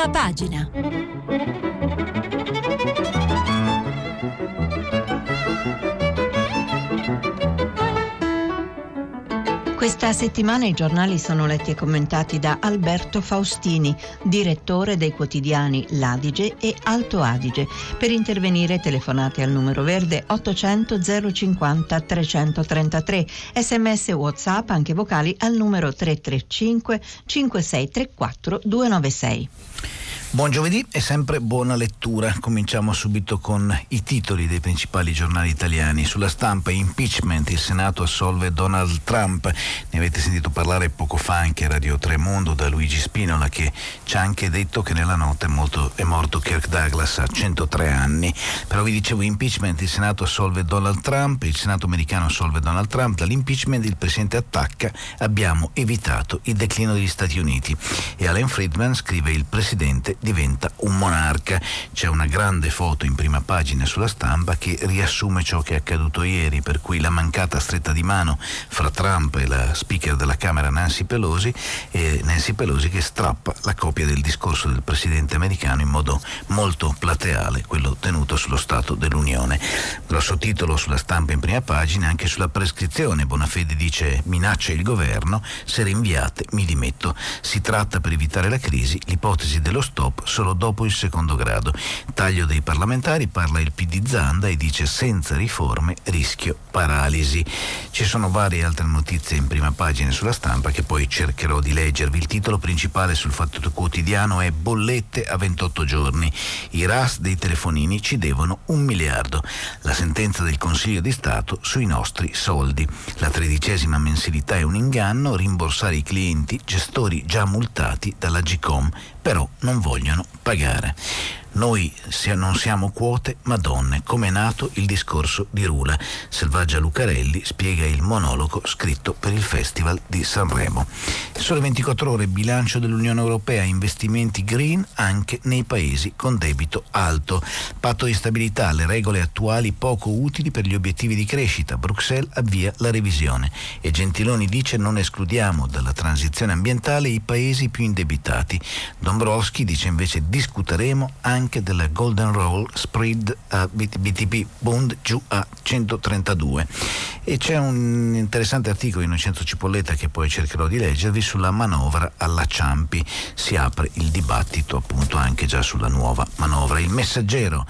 prima pagina. Questa settimana i giornali sono letti e commentati da Alberto Faustini, direttore dei quotidiani L'Adige e Alto Adige. Per intervenire telefonate al numero verde 800 050 333, sms WhatsApp anche vocali al numero 335 5634 296. Buon giovedì e sempre buona lettura. Cominciamo subito con i titoli dei principali giornali italiani. Sulla stampa impeachment, il Senato assolve Donald Trump. Ne avete sentito parlare poco fa anche a Radio Tremondo da Luigi Spinola che ci ha anche detto che nella notte è, molto, è morto Kirk Douglas a 103 anni. Però vi dicevo impeachment, il Senato assolve Donald Trump, il Senato americano assolve Donald Trump, dall'impeachment il Presidente attacca, abbiamo evitato il declino degli Stati Uniti. E Alan Friedman scrive il Presidente diventa un monarca. C'è una grande foto in prima pagina sulla stampa che riassume ciò che è accaduto ieri, per cui la mancata stretta di mano fra Trump e la speaker della Camera Nancy Pelosi e Nancy Pelosi che strappa la copia del discorso del presidente americano in modo molto plateale, quello tenuto sullo Stato dell'Unione. Grosso titolo sulla stampa in prima pagina anche sulla prescrizione. Bonafede dice minaccia il governo, se rinviate mi dimetto. Si tratta per evitare la crisi l'ipotesi dello stop stop solo dopo il secondo grado. Taglio dei parlamentari, parla il PD Zanda e dice senza riforme rischio paralisi. Ci sono varie altre notizie in prima pagina sulla stampa che poi cercherò di leggervi. Il titolo principale sul Fatto Quotidiano è Bollette a 28 giorni. I RAS dei telefonini ci devono un miliardo. La sentenza del Consiglio di Stato sui nostri soldi. La tredicesima mensilità è un inganno, rimborsare i clienti, gestori già multati dalla GCOM, però non vogliono pagare. Noi non siamo quote ma donne, come è nato il discorso di Rula. Selvaggia Lucarelli spiega il monologo scritto per il Festival di Sanremo. Sole 24 ore, bilancio dell'Unione Europea, investimenti green anche nei paesi con debito alto. Patto di stabilità, le regole attuali poco utili per gli obiettivi di crescita. Bruxelles avvia la revisione e Gentiloni dice non escludiamo dalla transizione ambientale i paesi più indebitati. Dombrovski dice invece discuteremo anche anche della Golden Roll spread a BTP Bond giù a 132 e c'è un interessante articolo di Innocenzo Cipolletta che poi cercherò di leggervi sulla manovra alla Ciampi. Si apre il dibattito appunto anche già sulla nuova manovra. Il messaggero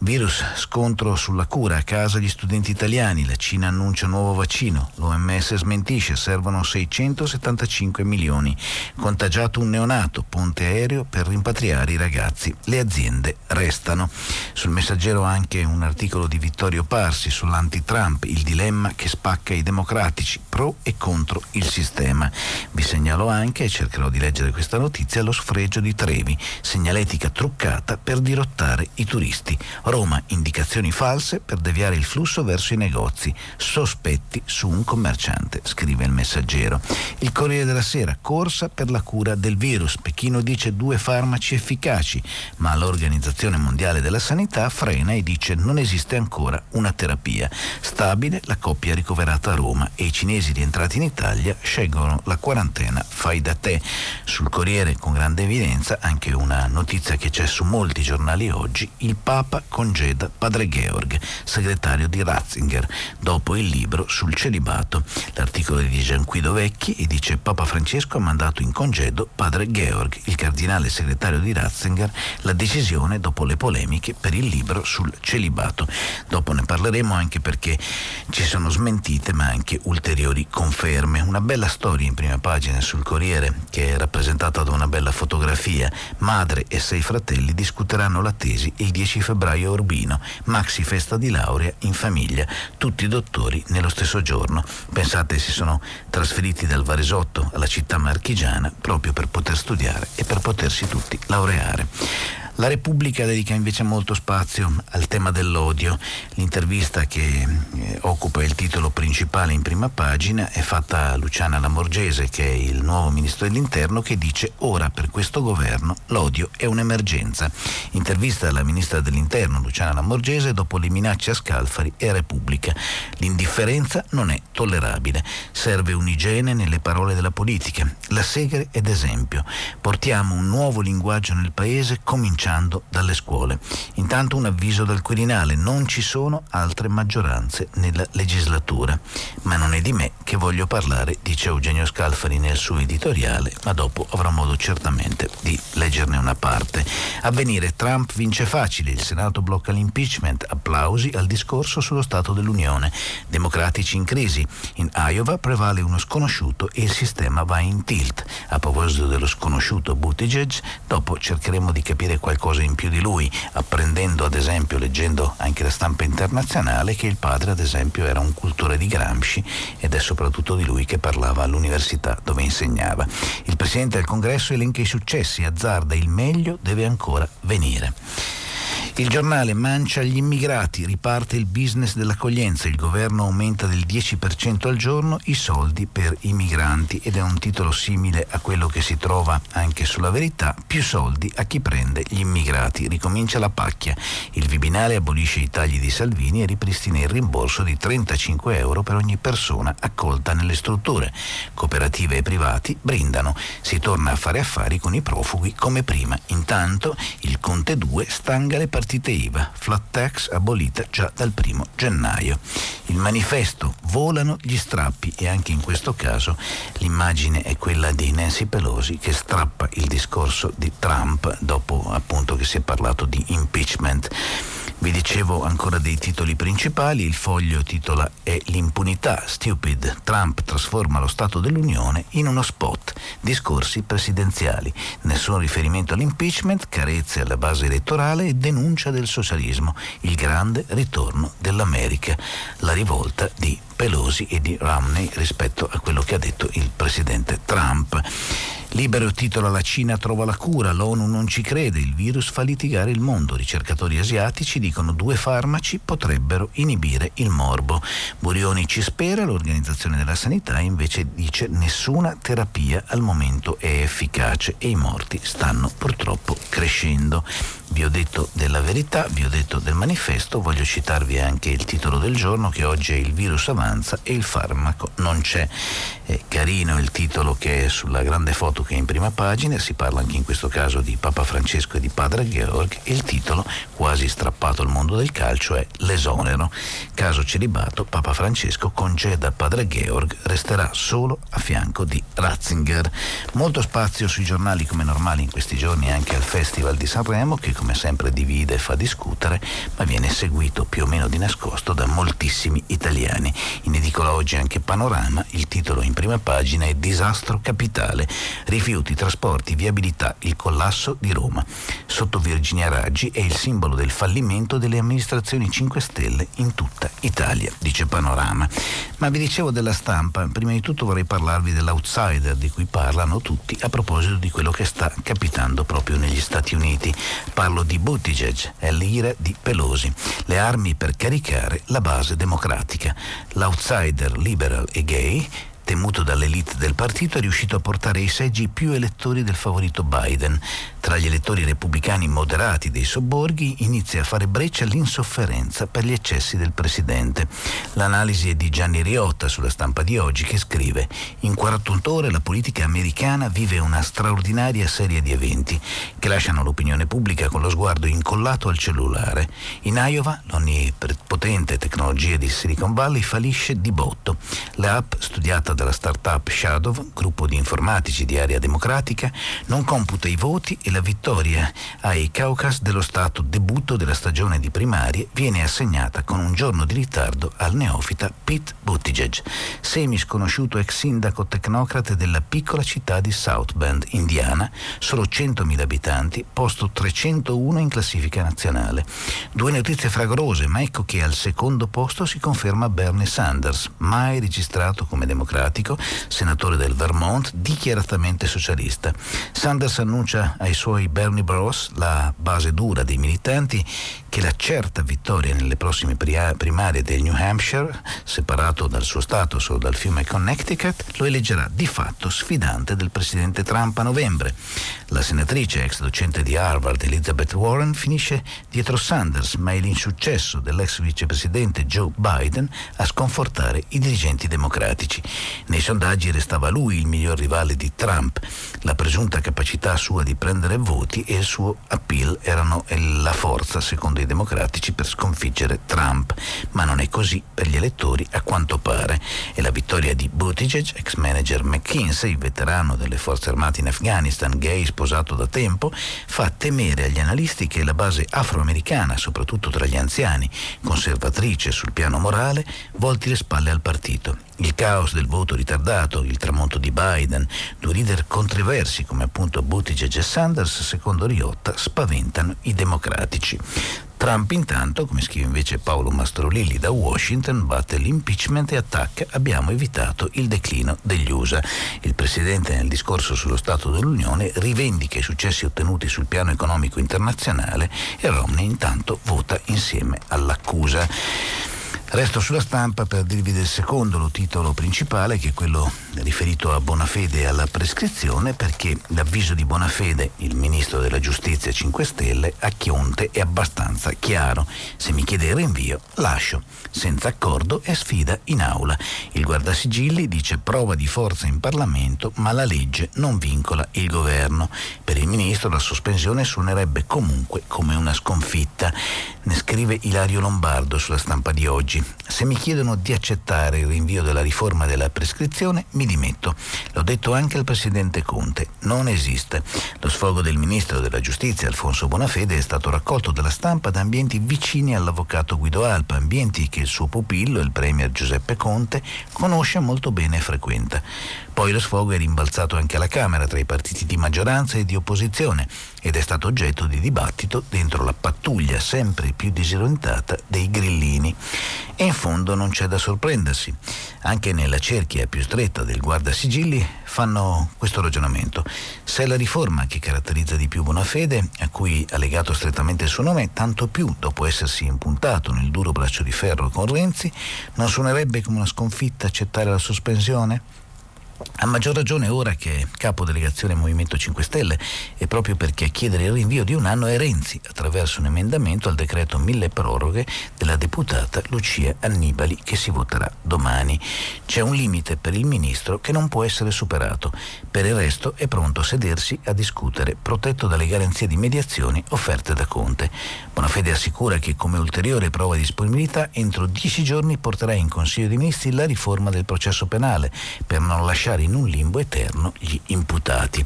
Virus, scontro sulla cura, a casa gli studenti italiani, la Cina annuncia nuovo vaccino, l'OMS smentisce, servono 675 milioni. Contagiato un neonato, ponte aereo per rimpatriare i ragazzi. Le aziende restano. Sul messaggero anche un articolo di Vittorio Parsi sull'anti-Trump, il dilemma che spacca i democratici, pro e contro il sistema. Vi segnalo anche, e cercherò di leggere questa notizia, lo sfregio di Trevi, segnaletica truccata per dirottare i turisti. Roma, indicazioni false per deviare il flusso verso i negozi, sospetti su un commerciante, scrive il messaggero. Il Corriere della Sera, corsa per la cura del virus. Pechino dice due farmaci efficaci, ma l'Organizzazione Mondiale della Sanità frena e dice non esiste ancora una terapia. Stabile la coppia ricoverata a Roma e i cinesi rientrati in Italia scelgono la quarantena fai da te. Sul Corriere con grande evidenza anche una notizia che c'è su molti giornali oggi, il Papa congeda padre Georg, segretario di Ratzinger, dopo il libro sul celibato. L'articolo di Gianquido Vecchi e dice Papa Francesco ha mandato in congedo padre Georg, il cardinale segretario di Ratzinger, la decisione dopo le polemiche per il libro sul celibato. Dopo ne parleremo anche perché ci sono smentite ma anche ulteriori conferme. Una bella storia in prima pagina sul Corriere che è rappresentata da una bella fotografia. Madre e sei fratelli discuteranno la tesi il 10 febbraio Vittorio Urbino, maxi festa di laurea in famiglia, tutti dottori nello stesso giorno. Pensate, si sono trasferiti dal Varesotto alla città marchigiana proprio per poter studiare e per potersi tutti laureare. La Repubblica dedica invece molto spazio al tema dell'odio. L'intervista che eh, occupa il titolo principale in prima pagina è fatta a Luciana Lamorgese, che è il nuovo ministro dell'Interno, che dice ora per questo governo l'odio è un'emergenza. Intervista alla ministra dell'Interno, Luciana Lamorgese, dopo le minacce a Scalfari e a Repubblica. L'indifferenza non è tollerabile. Serve un'igiene nelle parole della politica. La Segre è d'esempio. Portiamo un nuovo linguaggio nel paese cominciando cominciando dalle scuole. Intanto un avviso dal Quirinale, non ci sono altre maggioranze nella legislatura, ma non è di me che voglio parlare, dice Eugenio Scalfari nel suo editoriale, ma dopo avrò modo certamente di leggerne una parte. Avvenire, Trump vince facile, il Senato blocca l'impeachment, applausi al discorso sullo Stato dell'Unione, democratici in crisi, in Iowa prevale uno sconosciuto e il sistema va in tilt. A proposito dello sconosciuto Buttigieg, dopo cercheremo di capire qualcosa qualcosa in più di lui, apprendendo ad esempio, leggendo anche la stampa internazionale, che il padre ad esempio era un cultore di Gramsci ed è soprattutto di lui che parlava all'università dove insegnava. Il Presidente del Congresso elenca i successi, azzarda il meglio deve ancora venire. Il giornale mancia gli immigrati, riparte il business dell'accoglienza, il governo aumenta del 10% al giorno i soldi per i migranti ed è un titolo simile a quello che si trova anche sulla verità, più soldi a chi prende gli immigrati, ricomincia la pacchia. Il Viminale abolisce i tagli di Salvini e ripristina il rimborso di 35 euro per ogni persona accolta nelle strutture. Cooperative e privati brindano, si torna a fare affari con i profughi come prima. Intanto il Conte 2 stanga le partite partite IVA, flat tax abolita già dal primo gennaio. Il manifesto volano gli strappi e anche in questo caso l'immagine è quella di Nancy Pelosi che strappa il discorso di Trump dopo appunto che si è parlato di impeachment. Vi dicevo ancora dei titoli principali, il foglio titola È l'impunità, stupid, Trump trasforma lo Stato dell'Unione in uno spot, discorsi presidenziali, nessun riferimento all'impeachment, carezze alla base elettorale e denuncia del socialismo, il grande ritorno dell'America, la rivolta di Pelosi e di Romney rispetto a quello che ha detto il presidente Trump. Libero titola La Cina trova la cura, l'ONU non ci crede, il virus fa litigare il mondo. Ricercatori asiatici dicono due farmaci potrebbero inibire il morbo. Burioni ci spera, l'Organizzazione della Sanità invece dice nessuna terapia al momento è efficace e i morti stanno purtroppo crescendo. Vi ho detto della verità, vi ho detto del manifesto, voglio citarvi anche il titolo del giorno che oggi è Il virus avanza e il farmaco non c'è. È carino il titolo che è sulla grande foto che è in prima pagina, si parla anche in questo caso di Papa Francesco e di Padre Georg e il titolo, quasi strappato al mondo del calcio, è L'esonero. Caso celibato, Papa Francesco congeda Padre Georg, resterà solo a fianco di Ratzinger. Molto spazio sui giornali come normali in questi giorni anche al Festival di Sanremo che come sempre divide e fa discutere, ma viene seguito più o meno di nascosto da moltissimi italiani. In edicola oggi anche Panorama, il titolo in prima pagina è Disastro capitale, rifiuti, trasporti, viabilità, il collasso di Roma. Sotto Virginia Raggi è il simbolo del fallimento delle amministrazioni 5 Stelle in tutta Italia, dice Panorama. Ma vi dicevo della stampa, prima di tutto vorrei parlarvi dell'outsider di cui parlano tutti a proposito di quello che sta capitando proprio negli Stati Uniti. Parlo di Buttigieg, è l'ira di Pelosi, le armi per caricare la base democratica. L'outsider liberal e gay temuto dall'elite del partito, è riuscito a portare ai seggi più elettori del favorito Biden. Tra gli elettori repubblicani moderati dei sobborghi inizia a fare breccia l'insofferenza per gli eccessi del presidente. L'analisi è di Gianni Riotta sulla stampa di oggi che scrive In 48 ore la politica americana vive una straordinaria serie di eventi che lasciano l'opinione pubblica con lo sguardo incollato al cellulare. In Iowa l'onnipotente tecnologia di Silicon Valley fallisce di botto. L'app studiata dalla startup Shadow, gruppo di informatici di area democratica, non computa i voti e la vittoria. Ai Caucas dello Stato debutto della stagione di primarie viene assegnata con un giorno di ritardo al neofita Pete Buttigieg, semi sconosciuto ex sindaco tecnocrate della piccola città di South Bend, Indiana, solo 100.000 abitanti, posto 301 in classifica nazionale. Due notizie fragorose, ma ecco che al secondo posto si conferma Bernie Sanders, mai registrato come democratico, senatore del Vermont, dichiaratamente socialista. Sanders annuncia ai suoi Bernie Bros, la base dura dei militanti, che la certa vittoria nelle prossime primarie del New Hampshire, separato dal suo status o dal fiume Connecticut, lo eleggerà di fatto sfidante del presidente Trump a novembre. La senatrice, ex docente di Harvard, Elizabeth Warren, finisce dietro Sanders, ma è l'insuccesso dell'ex vicepresidente Joe Biden a sconfortare i dirigenti democratici. Nei sondaggi restava lui il miglior rivale di Trump. La presunta capacità sua di prendere voti e il suo appeal erano la forza, secondo i democratici per sconfiggere Trump, ma non è così per gli elettori a quanto pare. E la vittoria di Buttigieg, ex manager McKinsey, veterano delle forze armate in Afghanistan, gay sposato da tempo, fa temere agli analisti che la base afroamericana, soprattutto tra gli anziani, conservatrice sul piano morale, volti le spalle al partito. Il caos del voto ritardato, il tramonto di Biden, due leader controversi come appunto Buttigieg e Sanders, secondo Riotta, spaventano i democratici. Trump intanto, come scrive invece Paolo Mastrolilli da Washington, batte l'impeachment e attacca abbiamo evitato il declino degli USA. Il Presidente nel discorso sullo Stato dell'Unione rivendica i successi ottenuti sul piano economico internazionale e Romney intanto vota insieme all'accusa. Resto sulla stampa per dirvi del secondo lo titolo principale, che è quello riferito a Bonafede e alla prescrizione, perché l'avviso di Bonafede, il ministro della giustizia 5 Stelle, a Chionte è abbastanza chiaro. Se mi chiede il rinvio, lascio. Senza accordo è sfida in aula. Il guardasigilli dice prova di forza in Parlamento, ma la legge non vincola il governo. Per il ministro la sospensione suonerebbe comunque come una sconfitta. Ne scrive Ilario Lombardo sulla stampa di oggi. Se mi chiedono di accettare il rinvio della riforma della prescrizione, mi dimetto. L'ho detto anche al presidente Conte. Non esiste. Lo sfogo del ministro della giustizia, Alfonso Bonafede, è stato raccolto dalla stampa da ambienti vicini all'avvocato Guido Alpa, ambienti che il suo pupillo, il premier Giuseppe Conte, conosce molto bene e frequenta. Poi lo sfogo è rimbalzato anche alla Camera tra i partiti di maggioranza e di opposizione ed è stato oggetto di dibattito dentro la pattuglia sempre più disorientata dei grillini. E in fondo non c'è da sorprendersi. Anche nella cerchia più stretta del guardasigilli fanno questo ragionamento. Se è la riforma che caratterizza di più Bonafede, a cui ha legato strettamente il suo nome, tanto più dopo essersi impuntato nel duro braccio di ferro con Renzi, non suonerebbe come una sconfitta accettare la sospensione? A maggior ragione ora che capo delegazione Movimento 5 Stelle e proprio perché a chiedere il rinvio di un anno è Renzi attraverso un emendamento al decreto mille proroghe della deputata Lucia Annibali che si voterà domani. C'è un limite per il ministro che non può essere superato. Per il resto è pronto a sedersi a discutere, protetto dalle garanzie di mediazioni offerte da Conte. Bonafede assicura che come ulteriore prova di disponibilità entro dieci giorni porterà in Consiglio dei Ministri la riforma del processo penale per non lasciare lasciare in un limbo eterno gli imputati.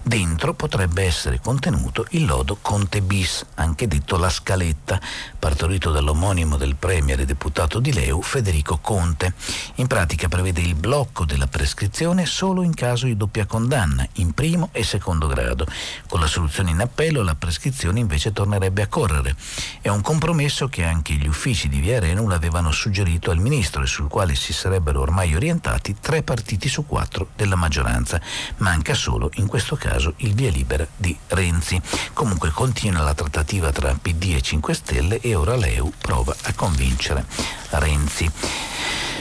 Dentro potrebbe essere contenuto il lodo Conte bis, anche detto la scaletta, partorito dall'omonimo del premier e deputato di Leu Federico Conte. In pratica prevede il blocco della prescrizione solo in caso di doppia condanna, in primo e secondo grado. Con la soluzione in appello la prescrizione invece tornerebbe a correre. È un compromesso che anche gli uffici di Via Renul avevano suggerito al ministro e sul quale si sarebbero ormai orientati tre partiti su quattro 4 della maggioranza. Manca solo in questo caso il via libera di Renzi. Comunque continua la trattativa tra PD e 5 Stelle e ora l'EU prova a convincere Renzi.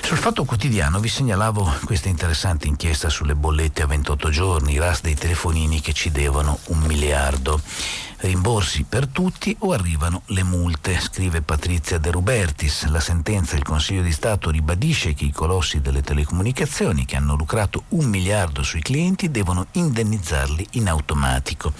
Sul Fatto Quotidiano vi segnalavo questa interessante inchiesta sulle bollette a 28 giorni, i RAS dei telefonini che ci devono un miliardo rimborsi per tutti o arrivano le multe, scrive Patrizia De Rubertis. La sentenza del Consiglio di Stato ribadisce che i colossi delle telecomunicazioni che hanno lucrato un miliardo sui clienti devono indennizzarli in automatico.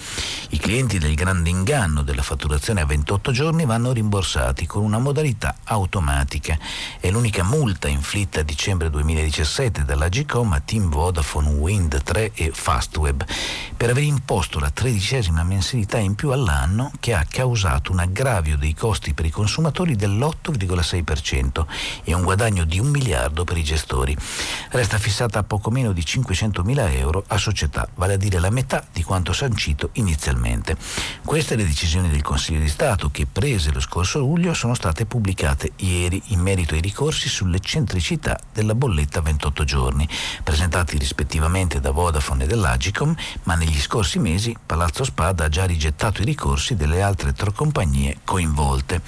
I clienti del grande inganno della fatturazione a 28 giorni vanno rimborsati con una modalità automatica. È l'unica multa inflitta a dicembre 2017 dalla Gcom a Team Vodafone, Wind 3 e Fastweb per aver imposto la tredicesima mensilità in più all'anno che ha causato un aggravio dei costi per i consumatori dell'8,6% e un guadagno di un miliardo per i gestori. Resta fissata a poco meno di 500 mila euro a società, vale a dire la metà di quanto sancito inizialmente. Queste le decisioni del Consiglio di Stato che prese lo scorso luglio sono state pubblicate ieri in merito ai ricorsi sull'eccentricità della bolletta 28 giorni, presentati rispettivamente da Vodafone e dell'Agicom, ma negli scorsi mesi Palazzo Spada ha già rigettato i ricorsi delle altre tre compagnie coinvolte.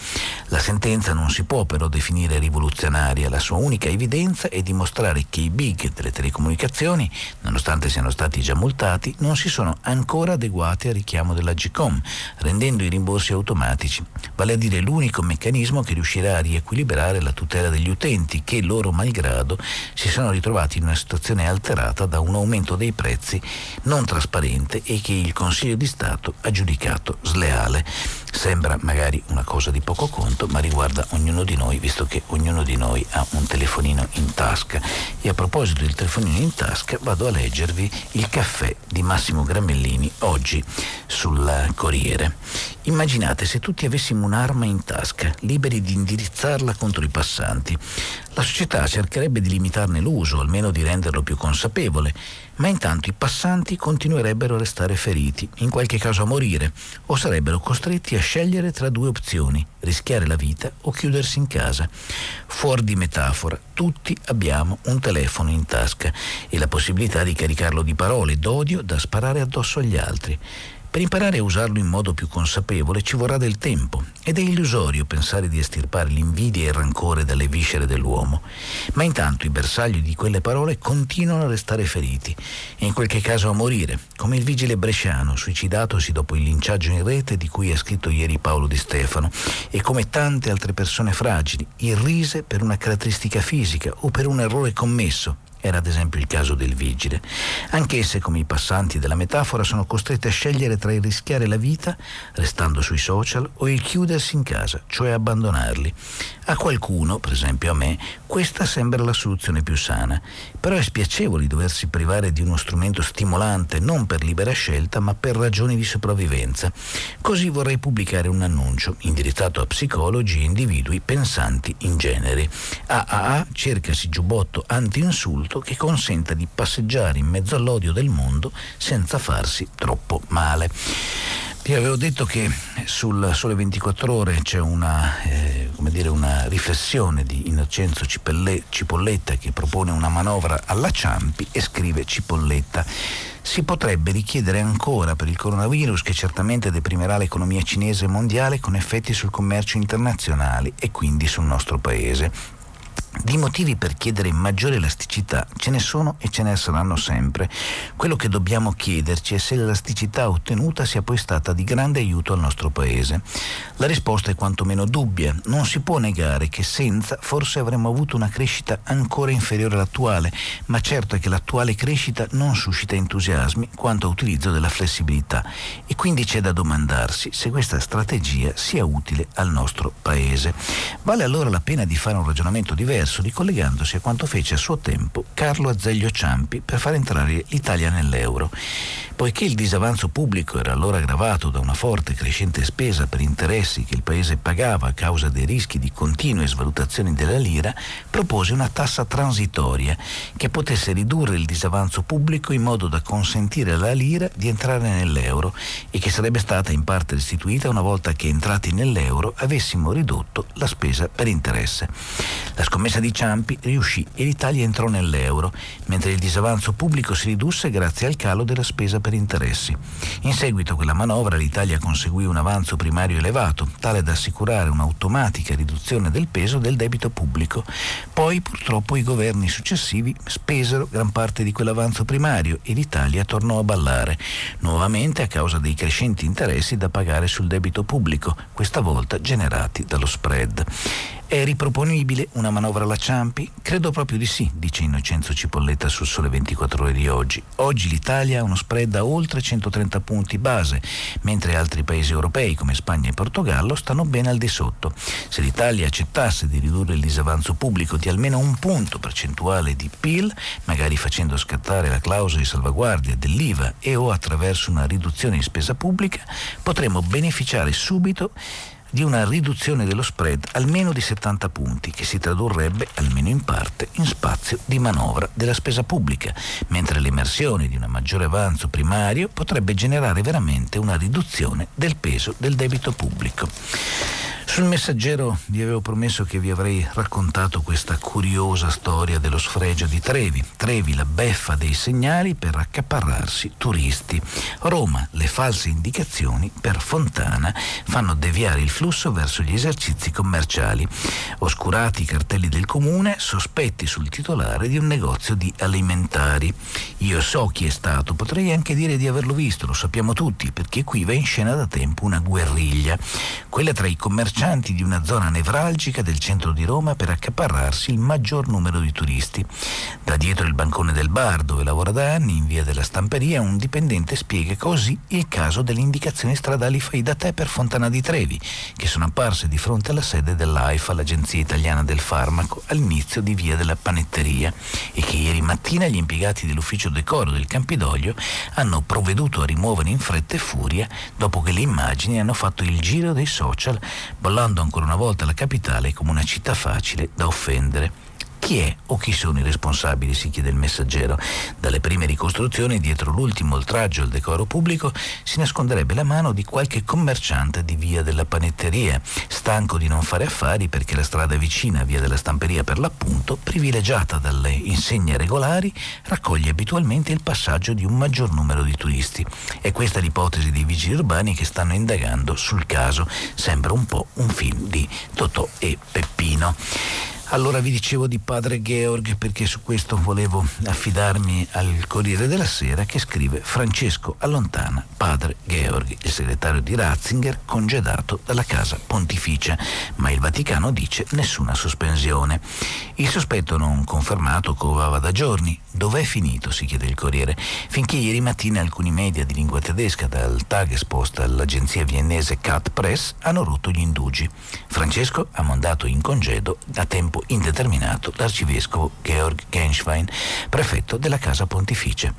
La sentenza non si può però definire rivoluzionaria, la sua unica evidenza è dimostrare che i big delle telecomunicazioni, nonostante siano stati già multati, non si sono ancora adeguati al richiamo dell'Agicom, rendendo i rimborsi automatici, vale a dire l'unico meccanismo che riuscirà a riequilibrare la tutela degli utenti che, loro malgrado, si sono ritrovati in una situazione alterata da un aumento dei prezzi non trasparente e che il Consiglio di Stato ha giudicato sleale. Sembra magari una cosa di poco conto, ma riguarda ognuno di noi, visto che ognuno di noi ha un telefonino in tasca. E a proposito del telefonino in tasca, vado a leggervi il caffè di Massimo Gramellini oggi sul Corriere. Immaginate se tutti avessimo un'arma in tasca, liberi di indirizzarla contro i passanti. La società cercherebbe di limitarne l'uso, almeno di renderlo più consapevole, ma intanto i passanti continuerebbero a restare feriti, in qualche caso a morire, o sarebbero costretti a scegliere tra due opzioni, rischiare la vita o chiudersi in casa. Fuori di metafora, tutti abbiamo un telefono in tasca e la possibilità di caricarlo di parole d'odio da sparare addosso agli altri. Per imparare a usarlo in modo più consapevole ci vorrà del tempo ed è illusorio pensare di estirpare l'invidia e il rancore dalle viscere dell'uomo. Ma intanto i bersagli di quelle parole continuano a restare feriti e in qualche caso a morire, come il vigile bresciano suicidatosi dopo il linciaggio in rete di cui ha scritto ieri Paolo Di Stefano e come tante altre persone fragili, irrise per una caratteristica fisica o per un errore commesso era ad esempio il caso del vigile. Anch'esse, come i passanti della metafora, sono costrette a scegliere tra il rischiare la vita, restando sui social, o il chiudersi in casa, cioè abbandonarli. A qualcuno, per esempio a me, questa sembra la soluzione più sana, però è spiacevole doversi privare di uno strumento stimolante non per libera scelta, ma per ragioni di sopravvivenza. Così vorrei pubblicare un annuncio indirizzato a psicologi e individui pensanti in genere. AAA cercasi giubbotto anti-insulto strumento che consenta di passeggiare in mezzo all'odio del mondo senza farsi troppo male. Vi avevo detto che sul Sole 24 Ore c'è una, eh, dire, una riflessione di Innocenzo Cipelle, Cipolletta che propone una manovra alla Ciampi e scrive Cipolletta. Si potrebbe richiedere ancora per il coronavirus che certamente deprimerà l'economia cinese mondiale con effetti sul commercio internazionale e quindi sul nostro paese. Di motivi per chiedere maggiore elasticità ce ne sono e ce ne saranno sempre. Quello che dobbiamo chiederci è se l'elasticità ottenuta sia poi stata di grande aiuto al nostro Paese. La risposta è quantomeno dubbia. Non si può negare che senza forse avremmo avuto una crescita ancora inferiore all'attuale, ma certo è che l'attuale crescita non suscita entusiasmi quanto utilizzo della flessibilità e quindi c'è da domandarsi se questa strategia sia utile al nostro Paese. Vale allora la pena di fare un ragionamento diverso diverso ricollegandosi a quanto fece a suo tempo Carlo Azeglio Ciampi per far entrare l'Italia nell'euro. Poiché il disavanzo pubblico era allora aggravato da una forte e crescente spesa per interessi che il Paese pagava a causa dei rischi di continue svalutazioni della lira, propose una tassa transitoria che potesse ridurre il disavanzo pubblico in modo da consentire alla lira di entrare nell'euro e che sarebbe stata in parte restituita una volta che entrati nell'euro avessimo ridotto la spesa per interesse. La scommessa di Ciampi riuscì e l'Italia entrò nell'euro, mentre il disavanzo pubblico si ridusse grazie al calo della spesa per interessi. In seguito a quella manovra l'Italia conseguì un avanzo primario elevato, tale da assicurare un'automatica riduzione del peso del debito pubblico. Poi purtroppo i governi successivi spesero gran parte di quell'avanzo primario e l'Italia tornò a ballare, nuovamente a causa dei crescenti interessi da pagare sul debito pubblico, questa volta generati dallo spread. È riproponibile una manovra alla Ciampi? Credo proprio di sì, dice Innocenzo Cipolletta sul Sole 24 Ore di oggi. Oggi l'Italia ha uno spread a oltre 130 punti base, mentre altri paesi europei come Spagna e Portogallo stanno ben al di sotto. Se l'Italia accettasse di ridurre il disavanzo pubblico di almeno un punto percentuale di PIL, magari facendo scattare la clausola di salvaguardia dell'IVA e o attraverso una riduzione di spesa pubblica, potremmo beneficiare subito di una riduzione dello spread almeno di 70 punti, che si tradurrebbe, almeno in parte, in spazio di manovra della spesa pubblica, mentre l'emersione di un maggiore avanzo primario potrebbe generare veramente una riduzione del peso del debito pubblico. Sul messaggero vi avevo promesso che vi avrei raccontato questa curiosa storia dello sfregio di Trevi. Trevi, la beffa dei segnali per accaparrarsi turisti. Roma, le false indicazioni per Fontana fanno deviare il flusso verso gli esercizi commerciali. Oscurati i cartelli del comune, sospetti sul titolare di un negozio di alimentari. Io so chi è stato, potrei anche dire di averlo visto, lo sappiamo tutti, perché qui va in scena da tempo una guerriglia. Quella tra i commerciali commercianti di una zona nevralgica del centro di Roma per accaparrarsi il maggior numero di turisti. Da dietro il bancone del bar, dove lavora da anni, in via della Stamperia, un dipendente spiega così il caso delle indicazioni stradali fai da te per Fontana di Trevi, che sono apparse di fronte alla sede dell'AIFA, l'Agenzia Italiana del Farmaco, all'inizio di via della Panetteria, e che ieri mattina gli impiegati dell'ufficio decoro del Campidoglio hanno provveduto a rimuovere in fretta e furia dopo che le immagini hanno fatto il giro dei social bollando ancora una volta la capitale come una città facile da offendere. Chi è o chi sono i responsabili? si chiede il messaggero. Dalle prime ricostruzioni, dietro l'ultimo oltraggio al decoro pubblico, si nasconderebbe la mano di qualche commerciante di via della panetteria, stanco di non fare affari perché la strada vicina via della stamperia per l'appunto, privilegiata dalle insegne regolari, raccoglie abitualmente il passaggio di un maggior numero di turisti. È questa l'ipotesi dei vigili urbani che stanno indagando sul caso. Sembra un po' un film di Totò e Peppino. Allora vi dicevo di padre Georg perché su questo volevo affidarmi al Corriere della Sera che scrive Francesco allontana padre Georg, il segretario di Ratzinger congedato dalla casa pontificia, ma il Vaticano dice nessuna sospensione. Il sospetto non confermato covava da giorni. Dov'è finito? si chiede il Corriere. Finché ieri mattina alcuni media di lingua tedesca dal tag esposta all'agenzia viennese Cat Press hanno rotto gli indugi. Francesco ha mandato in congedo da tempo indeterminato l'arcivescovo Georg Genschwein, prefetto della Casa Pontificia.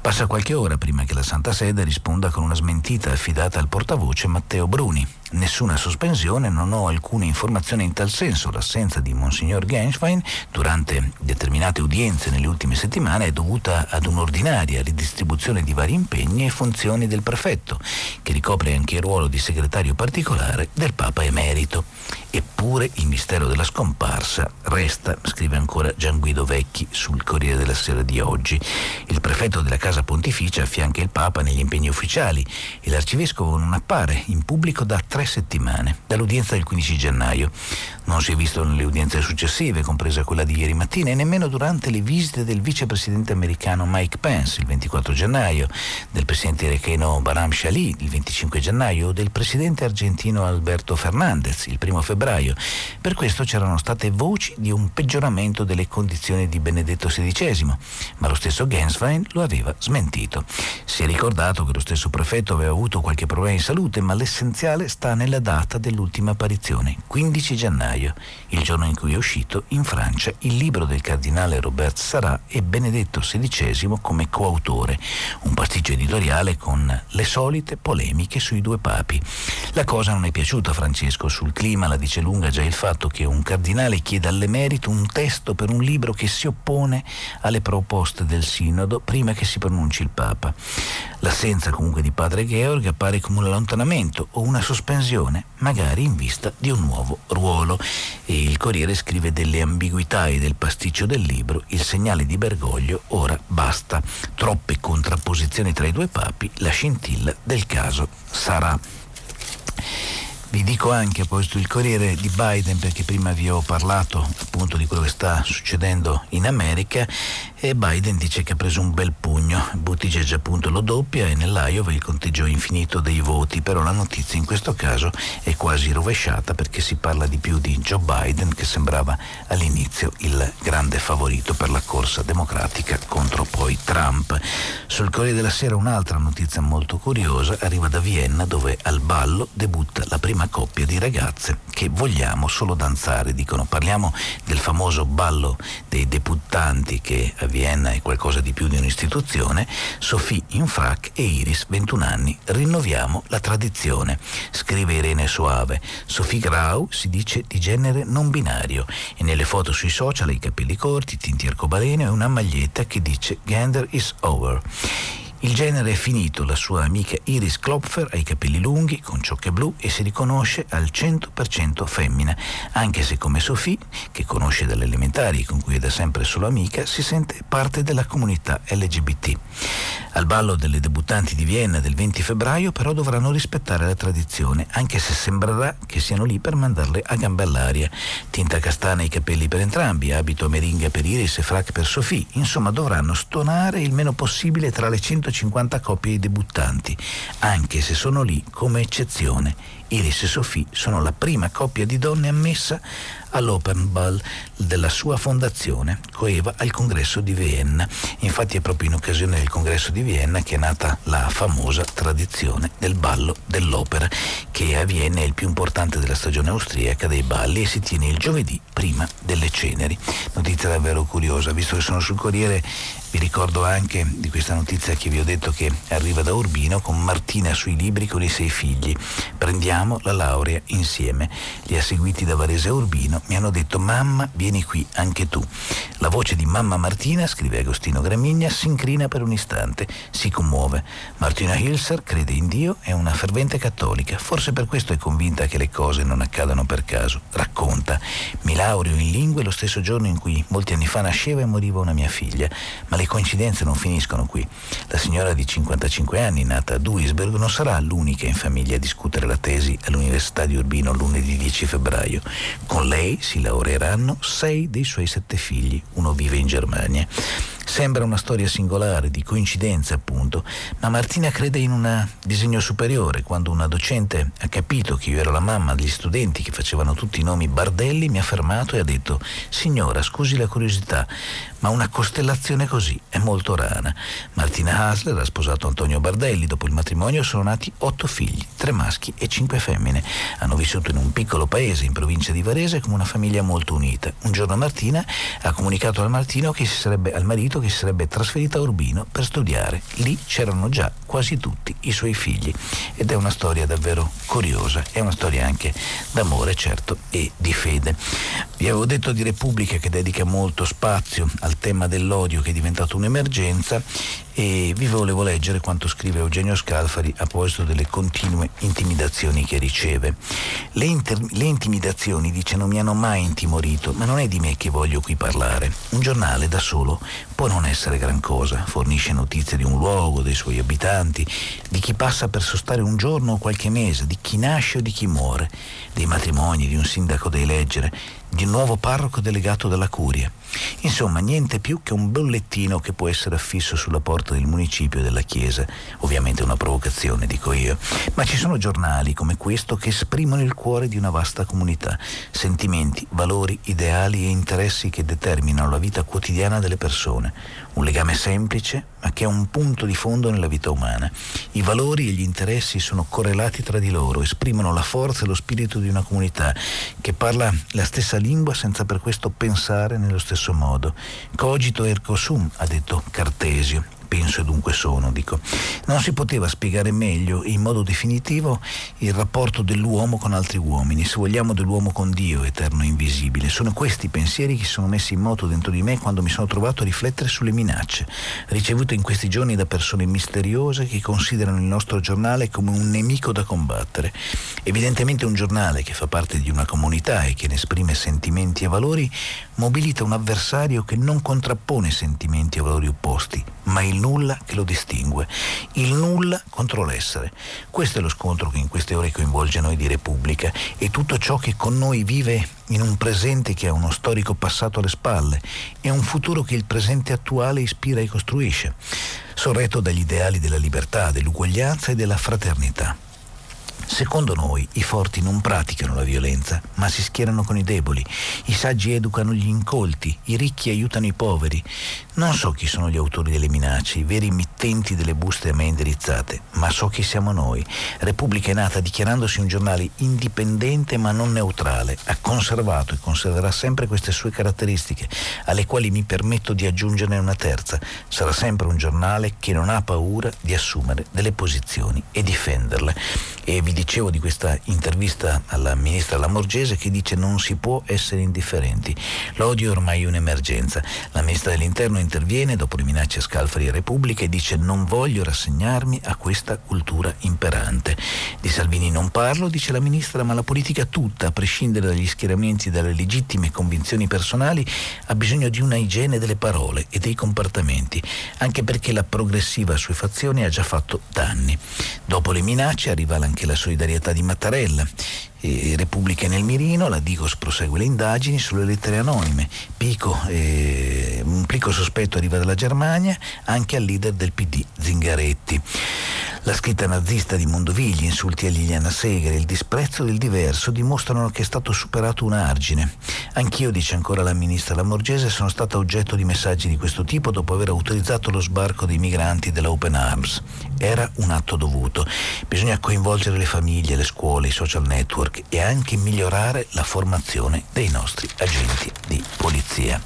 Passa qualche ora prima che la Santa Sede risponda con una smentita affidata al portavoce Matteo Bruni. Nessuna sospensione, non ho alcuna informazione in tal senso. L'assenza di Monsignor Genschwein durante determinate udienze nelle ultime settimane è dovuta ad un'ordinaria ridistribuzione di vari impegni e funzioni del prefetto, che ricopre anche il ruolo di segretario particolare del Papa Emerito. Eppure il mistero della scomparsa resta, scrive ancora Gian Guido Vecchi sul Corriere della Sera di oggi. Il prefetto della Casa Pontificia affianca il Papa negli impegni ufficiali e l'arcivescovo non appare in pubblico da tre settimane, dall'udienza del 15 gennaio. Non si è visto nelle udienze successive, compresa quella di ieri mattina, e nemmeno durante le visite del vicepresidente americano Mike Pence il 24 gennaio, del presidente iracheno Baram Shali il 25 gennaio o del presidente argentino Alberto Fernandez il 1 febbraio. Per questo c'erano state voci di un peggioramento delle condizioni di Benedetto XVI, ma lo stesso Genswein lo aveva smentito. Si è ricordato che lo stesso prefetto aveva avuto qualche problema di salute, ma l'essenziale sta nella data dell'ultima apparizione, 15 gennaio, il giorno in cui è uscito in Francia il libro del cardinale Robert Sarà e Benedetto XVI come coautore, un pasticcio editoriale con le solite polemiche sui due papi. La cosa non è piaciuta a Francesco, sul clima la dice lunga già il fatto che un cardinale chieda all'emerito un testo per un libro che si oppone alle proposte del sinodo prima che si pronunci il Papa. L'assenza comunque di padre Georg appare come un allontanamento o una sospensione, magari in vista di un nuovo ruolo. E il Corriere scrive delle ambiguità e del pasticcio del libro, il segnale di Bergoglio, ora basta. Troppe contrapposizioni tra i due papi, la scintilla del caso sarà. Vi dico anche, a proposito il Corriere di Biden, perché prima vi ho parlato appunto di quello che sta succedendo in America e Biden dice che ha preso un bel pugno. Buttigieg appunto lo doppia e nell'Iowa il conteggio infinito dei voti, però la notizia in questo caso è quasi rovesciata perché si parla di più di Joe Biden che sembrava all'inizio il grande favorito per la corsa democratica contro poi Trump. Sul Corriere della Sera un'altra notizia molto curiosa arriva da Vienna dove al ballo debutta la prima coppia di ragazze che vogliamo solo danzare, dicono parliamo del famoso ballo dei deputanti che a Vienna è qualcosa di più di un'istituzione, Sophie in frac e Iris, 21 anni, rinnoviamo la tradizione. Scrive Irene Soave, Sophie Grau si dice di genere non binario e nelle foto sui social i capelli corti, tinti arcobaleno e una maglietta che dice Gender is over. Il genere è finito, la sua amica Iris Klopfer ha i capelli lunghi, con ciocche blu e si riconosce al 100% femmina, anche se come Sophie, che conosce dalle elementari e con cui è da sempre solo amica, si sente parte della comunità LGBT. Al ballo delle debuttanti di Vienna del 20 febbraio però dovranno rispettare la tradizione, anche se sembrerà che siano lì per mandarle a gambe all'aria. Tinta castana i capelli per entrambi, abito a meringa per Iris e frac per Sophie, insomma dovranno stonare il meno possibile tra le 100 150 coppie di debuttanti, anche se sono lì come eccezione. Iris e Sophie sono la prima coppia di donne ammessa all'Open Ball della sua fondazione, Coeva, al congresso di Vienna. Infatti è proprio in occasione del congresso di Vienna che è nata la famosa tradizione del ballo dell'opera, che a Vienna è il più importante della stagione austriaca dei balli e si tiene il giovedì prima delle ceneri. Notizia davvero curiosa, visto che sono sul Corriere vi ricordo anche di questa notizia che vi ho detto che arriva da Urbino con Martina sui libri con i sei figli. Prendiamo la laurea insieme. Li ha seguiti da Varese a Urbino, mi hanno detto mamma vieni qui anche tu. La voce di mamma Martina, scrive Agostino Gramigna, si incrina per un istante, si commuove. Martina Hilser crede in Dio, è una fervente cattolica, forse per questo è convinta che le cose non accadano per caso. Racconta, mi laureo in lingue lo stesso giorno in cui molti anni fa nasceva e moriva una mia figlia, ma le coincidenze non finiscono qui. La signora di 55 anni, nata a Duisburg, non sarà l'unica in famiglia a discutere la tesi all'Università di Urbino lunedì 10 febbraio. Con lei si laureeranno sei dei suoi sette figli. Uno vive in Germania. Sembra una storia singolare, di coincidenze appunto, ma Martina crede in un disegno superiore. Quando una docente ha capito che io ero la mamma degli studenti che facevano tutti i nomi Bardelli, mi ha fermato e ha detto Signora, scusi la curiosità, ma una costellazione così è molto rara. Martina Hasler ha sposato Antonio Bardelli, dopo il matrimonio sono nati otto figli, tre maschi e cinque femmine. Hanno vissuto in un piccolo paese in provincia di Varese come una famiglia molto unita. Un giorno Martina ha comunicato al, sarebbe, al marito che si sarebbe trasferita a Urbino per studiare. Lì c'erano già quasi tutti i suoi figli ed è una storia davvero curiosa, è una storia anche d'amore certo e di fede. Vi avevo detto di Repubblica che dedica molto spazio al tema dell'odio che è diventato un'emergenza e vi volevo leggere quanto scrive Eugenio Scalfari a proposito delle continue intimidazioni che riceve. Le, inter- le, intimidazioni, dice, non mi hanno mai intimorito, ma non è di me che voglio qui parlare. Un giornale da solo può non essere gran cosa, fornisce notizie di un luogo, dei suoi abitanti, di chi passa per sostare un giorno o qualche mese, di chi nasce o di chi muore, dei matrimoni, di un sindaco da eleggere, di nuovo parroco delegato dalla curia. Insomma, niente più che un bollettino che può essere affisso sulla porta del municipio e della chiesa. Ovviamente una provocazione, dico io. Ma ci sono giornali come questo che esprimono il cuore di una vasta comunità, sentimenti, valori, ideali e interessi che determinano la vita quotidiana delle persone. Un legame semplice, ma che ha un punto di fondo nella vita umana. I valori e gli interessi sono correlati tra di loro, esprimono la forza e lo spirito di una comunità che parla la stessa lingua senza per questo pensare nello stesso modo. Cogito ergo sum, ha detto Cartesio penso e dunque sono, dico. Non si poteva spiegare meglio in modo definitivo il rapporto dell'uomo con altri uomini, se vogliamo dell'uomo con Dio, eterno e invisibile. Sono questi i pensieri che si sono messi in moto dentro di me quando mi sono trovato a riflettere sulle minacce ricevute in questi giorni da persone misteriose che considerano il nostro giornale come un nemico da combattere. Evidentemente un giornale che fa parte di una comunità e che ne esprime sentimenti e valori mobilita un avversario che non contrappone sentimenti e valori opposti, ma il nulla che lo distingue, il nulla contro l'essere. Questo è lo scontro che in queste ore coinvolge noi di Repubblica e tutto ciò che con noi vive in un presente che ha uno storico passato alle spalle e un futuro che il presente attuale ispira e costruisce, sorretto dagli ideali della libertà, dell'uguaglianza e della fraternità. Secondo noi i forti non praticano la violenza, ma si schierano con i deboli. I saggi educano gli incolti, i ricchi aiutano i poveri. Non so chi sono gli autori delle minacce, i veri mittenti delle buste a me indirizzate, ma so chi siamo noi. Repubblica è nata dichiarandosi un giornale indipendente ma non neutrale, ha conservato e conserverà sempre queste sue caratteristiche, alle quali mi permetto di aggiungerne una terza. Sarà sempre un giornale che non ha paura di assumere delle posizioni e difenderle. E vi dicevo di questa intervista alla ministra Lamorgese che dice non si può essere indifferenti. L'odio è ormai un'emergenza. La ministra dell'Interno interviene dopo le minacce a Scalfari e Repubblica e dice non voglio rassegnarmi a questa cultura imperante. Di Salvini non parlo, dice la ministra, ma la politica tutta, a prescindere dagli schieramenti e dalle legittime convinzioni personali, ha bisogno di una igiene delle parole e dei comportamenti, anche perché la progressiva assuefazione ha già fatto danni. Dopo le minacce arriva anche la solidarietà di Mattarella. E Repubblica nel mirino, la Digos prosegue le indagini sulle lettere anonime. Pico, eh, un plico sospetto arriva dalla Germania anche al leader del PD Zingaretti. La scritta nazista di Mondovì, gli insulti a Liliana Segre il disprezzo del diverso dimostrano che è stato superato un argine. Anch'io, dice ancora la ministra Lamorgese, sono stata oggetto di messaggi di questo tipo dopo aver autorizzato lo sbarco dei migranti della Open Arms. Era un atto dovuto. Bisogna coinvolgere le famiglie, le scuole, i social network e anche migliorare la formazione dei nostri agenti di polizia.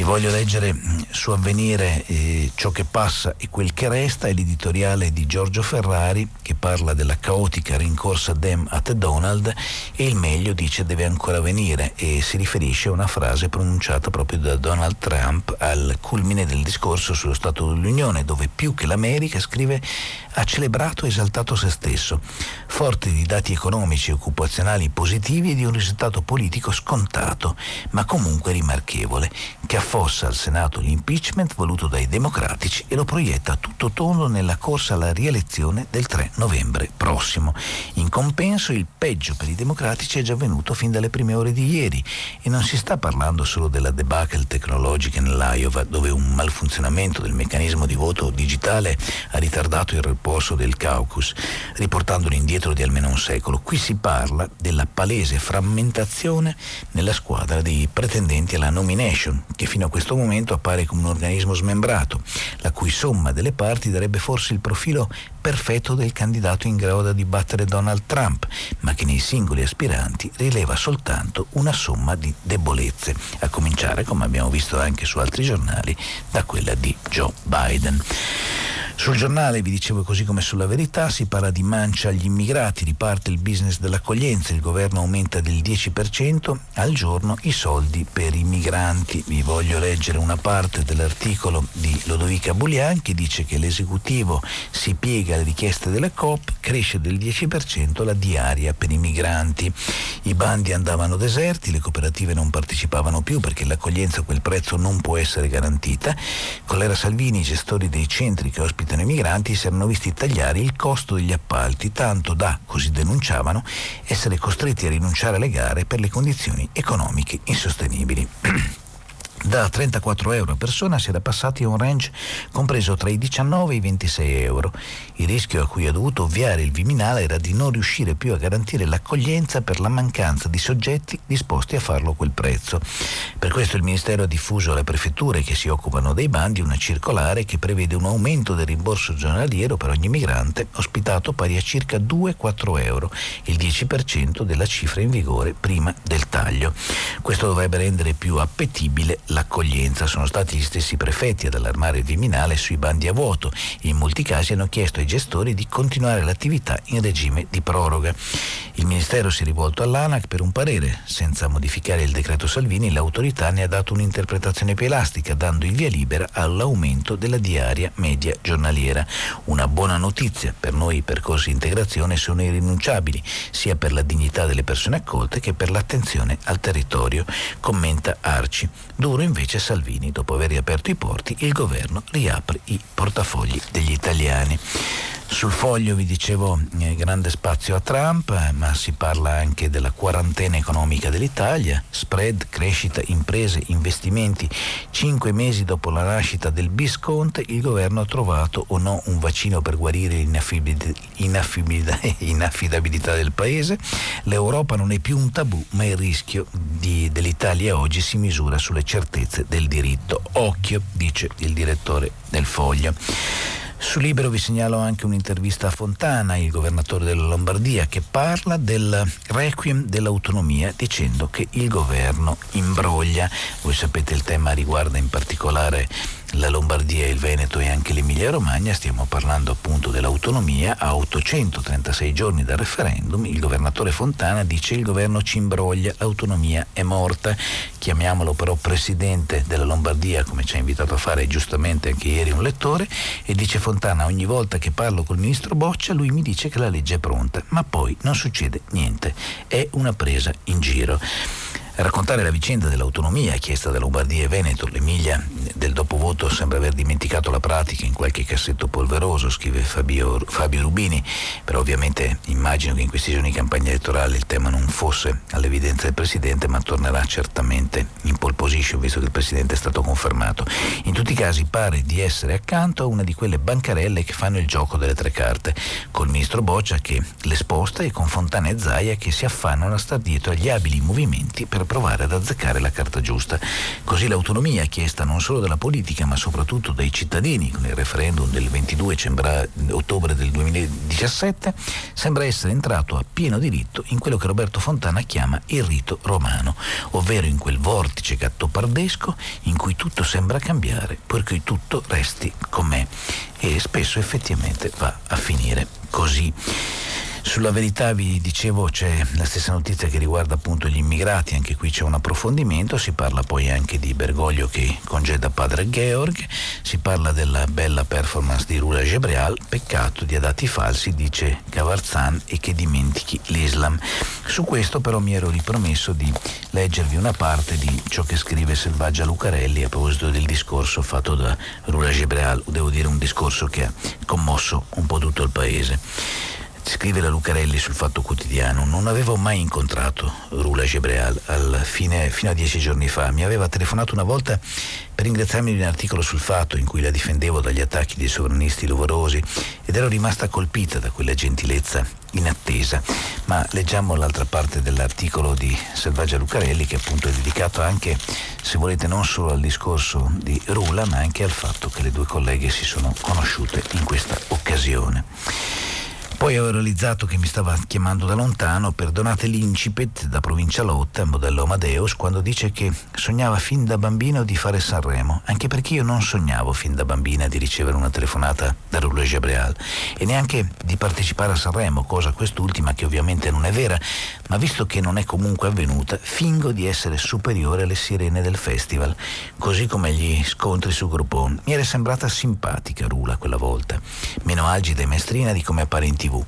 Vi voglio leggere mm, su avvenire eh, ciò che passa e quel che resta, è l'editoriale di Giorgio Ferrari che parla della caotica rincorsa Dem at Donald e il meglio dice deve ancora venire e si riferisce a una frase pronunciata proprio da Donald Trump al culmine del discorso sullo Stato dell'Unione dove più che l'America, scrive, ha celebrato e esaltato se stesso, forte di dati economici e occupazionali positivi e di un risultato politico scontato, ma comunque rimarchevole, che affossa al Senato l'impeachment voluto dai democratici e lo proietta tutto tondo nella corsa alla rielezione del 3 novembre prossimo. In compenso il peggio per i democratici è già avvenuto fin dalle prime ore di ieri e non si sta parlando solo della debacle tecnologica nell'Iowa dove un malfunzionamento del meccanismo di voto digitale ha ritardato il riposo del caucus, riportandolo indietro di almeno un secolo. Qui si parla della palese frammentazione nella squadra dei pretendenti alla nomination, che fino a questo momento appare come un organismo smembrato, la cui somma delle parti darebbe forse il profilo perfetto del candidato in grado di battere Donald Trump, ma che nei singoli aspiranti rileva soltanto una somma di debolezze, a cominciare, come abbiamo visto anche su altri giornali, da quella di Joe Biden. Sul giornale, vi dicevo così come sulla verità, si parla di mancia agli immigrati, riparte il business dell'accoglienza, il governo aumenta del 10% al giorno i soldi per i migranti. Vi voglio leggere una parte dell'articolo di Lodovica Bulian che dice che l'esecutivo si piega alle richieste della COP, cresce del 10% la diaria per i migranti. I bandi andavano deserti, le cooperative non partecipavano più perché l'accoglienza a quel prezzo non può essere garantita. Con l'era Salvini i gestori dei centri che ospitano ospitano i migranti si erano visti tagliare il costo degli appalti, tanto da, così denunciavano, essere costretti a rinunciare alle gare per le condizioni economiche insostenibili. Da 34 euro a persona si era passati a un range compreso tra i 19 e i 26 euro. Il rischio a cui ha dovuto ovviare il Viminale era di non riuscire più a garantire l'accoglienza per la mancanza di soggetti disposti a farlo a quel prezzo. Per questo il Ministero ha diffuso alle prefetture che si occupano dei bandi una circolare che prevede un aumento del rimborso giornaliero per ogni migrante ospitato pari a circa 2-4 euro, il 10% della cifra in vigore prima del taglio. Questo dovrebbe rendere più appetibile l'accoglienza. Sono stati gli stessi prefetti ad allarmare il Viminale sui bandi a vuoto in molti casi hanno chiesto ai gestori di continuare l'attività in regime di proroga. Il Ministero si è rivolto all'ANAC per un parere. Senza modificare il decreto Salvini, l'autorità ne ha dato un'interpretazione più elastica, dando il via libera all'aumento della diaria media giornaliera. Una buona notizia, per noi i percorsi di integrazione sono irrinunciabili, sia per la dignità delle persone accolte che per l'attenzione al territorio, commenta Arci. Duro lavoro. Invece Salvini, dopo aver riaperto i porti, il governo riapre i portafogli degli italiani. Sul foglio vi dicevo eh, grande spazio a Trump, eh, ma si parla anche della quarantena economica dell'Italia, spread, crescita, imprese, investimenti. Cinque mesi dopo la nascita del Bisconte, il governo ha trovato o no un vaccino per guarire l'inaffidabilità del paese. L'Europa non è più un tabù, ma il rischio di, dell'Italia oggi si misura sulle certezze del diritto. Occhio, dice il direttore del foglio. Su Libero vi segnalo anche un'intervista a Fontana, il governatore della Lombardia, che parla del requiem dell'autonomia dicendo che il governo imbroglia. Voi sapete il tema riguarda in particolare la Lombardia, il Veneto e anche l'Emilia Romagna, stiamo parlando appunto dell'autonomia, a 836 giorni dal referendum il governatore Fontana dice il governo ci imbroglia, l'autonomia è morta, chiamiamolo però presidente della Lombardia come ci ha invitato a fare giustamente anche ieri un lettore e dice Fontana ogni volta che parlo col ministro Boccia lui mi dice che la legge è pronta, ma poi non succede niente, è una presa in giro raccontare la vicenda dell'autonomia chiesta da Lombardia e Veneto. L'Emilia del dopovoto sembra aver dimenticato la pratica in qualche cassetto polveroso, scrive Fabio, Fabio Rubini, però ovviamente immagino che in questi giorni di campagna elettorale il tema non fosse all'evidenza del Presidente, ma tornerà certamente in pole position, visto che il Presidente è stato confermato. In tutti i casi pare di essere accanto a una di quelle bancarelle che fanno il gioco delle tre carte, col ministro Boccia che le sposta e con Fontana e Zaia che si affannano a star dietro agli abili movimenti per provare ad azzeccare la carta giusta. Così l'autonomia chiesta non solo dalla politica ma soprattutto dai cittadini con il referendum del 22 sembra, ottobre del 2017 sembra essere entrato a pieno diritto in quello che Roberto Fontana chiama il rito romano, ovvero in quel vortice gattopardesco in cui tutto sembra cambiare perché tutto resti com'è e spesso effettivamente va a finire così. Sulla verità vi dicevo c'è la stessa notizia che riguarda appunto gli immigrati, anche qui c'è un approfondimento, si parla poi anche di Bergoglio che congeda padre Georg, si parla della bella performance di Rula Gebreal, peccato di dati falsi, dice Cavarzan e che dimentichi l'Islam. Su questo però mi ero ripromesso di leggervi una parte di ciò che scrive Selvaggia Lucarelli a proposito del discorso fatto da Rula Gebreal, devo dire un discorso che ha commosso un po' tutto il paese. Scrive la Lucarelli sul Fatto Quotidiano, non avevo mai incontrato Rula Gebreal fine, fino a dieci giorni fa. Mi aveva telefonato una volta per ringraziarmi di un articolo sul Fatto in cui la difendevo dagli attacchi dei sovranisti lovorosi ed ero rimasta colpita da quella gentilezza inattesa. Ma leggiamo l'altra parte dell'articolo di Selvaggia Lucarelli che appunto è dedicato anche, se volete, non solo al discorso di Rula ma anche al fatto che le due colleghe si sono conosciute in questa occasione. Poi ho realizzato che mi stava chiamando da lontano, perdonate l'incipit da provincia Lotta, modello Amadeus, quando dice che sognava fin da bambino di fare Sanremo, anche perché io non sognavo fin da bambina di ricevere una telefonata da Roulet Gabriel e neanche di partecipare a Sanremo, cosa quest'ultima che ovviamente non è vera, ma visto che non è comunque avvenuta, fingo di essere superiore alle sirene del festival, così come gli scontri su Groupon. Mi era sembrata simpatica Rula quella volta, meno agita e maestrina di come appare in tv tv.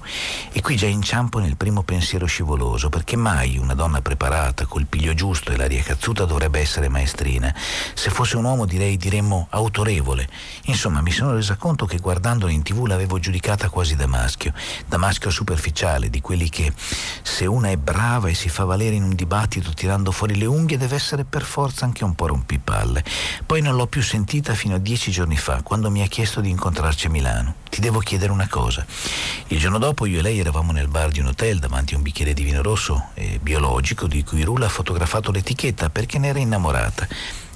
E qui già inciampo nel primo pensiero scivoloso, perché mai una donna preparata, col piglio giusto e l'aria cazzuta dovrebbe essere maestrina. Se fosse un uomo direi diremmo autorevole. Insomma, mi sono resa conto che guardandola in tv l'avevo giudicata quasi da maschio, da maschio superficiale, di quelli che se una è brava e si fa valere in un dibattito tirando fuori le unghie deve essere per forza anche un po' rompipalle. Poi non l'ho più sentita fino a dieci giorni fa, quando mi ha chiesto di incontrarci a Milano. Ti devo chiedere una cosa. Il giorno dopo io e lei eravamo nel bar di un hotel davanti a un bicchiere di vino rosso eh, biologico di cui Rula ha fotografato l'etichetta perché ne era innamorata.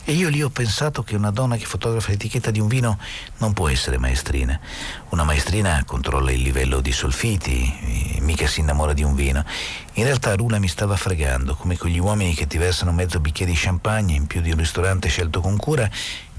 E io lì ho pensato che una donna che fotografa l'etichetta di un vino non può essere maestrina. Una maestrina controlla il livello di solfiti, mica si innamora di un vino. In realtà Rula mi stava fregando, come quegli uomini che ti versano mezzo bicchiere di champagne in più di un ristorante scelto con cura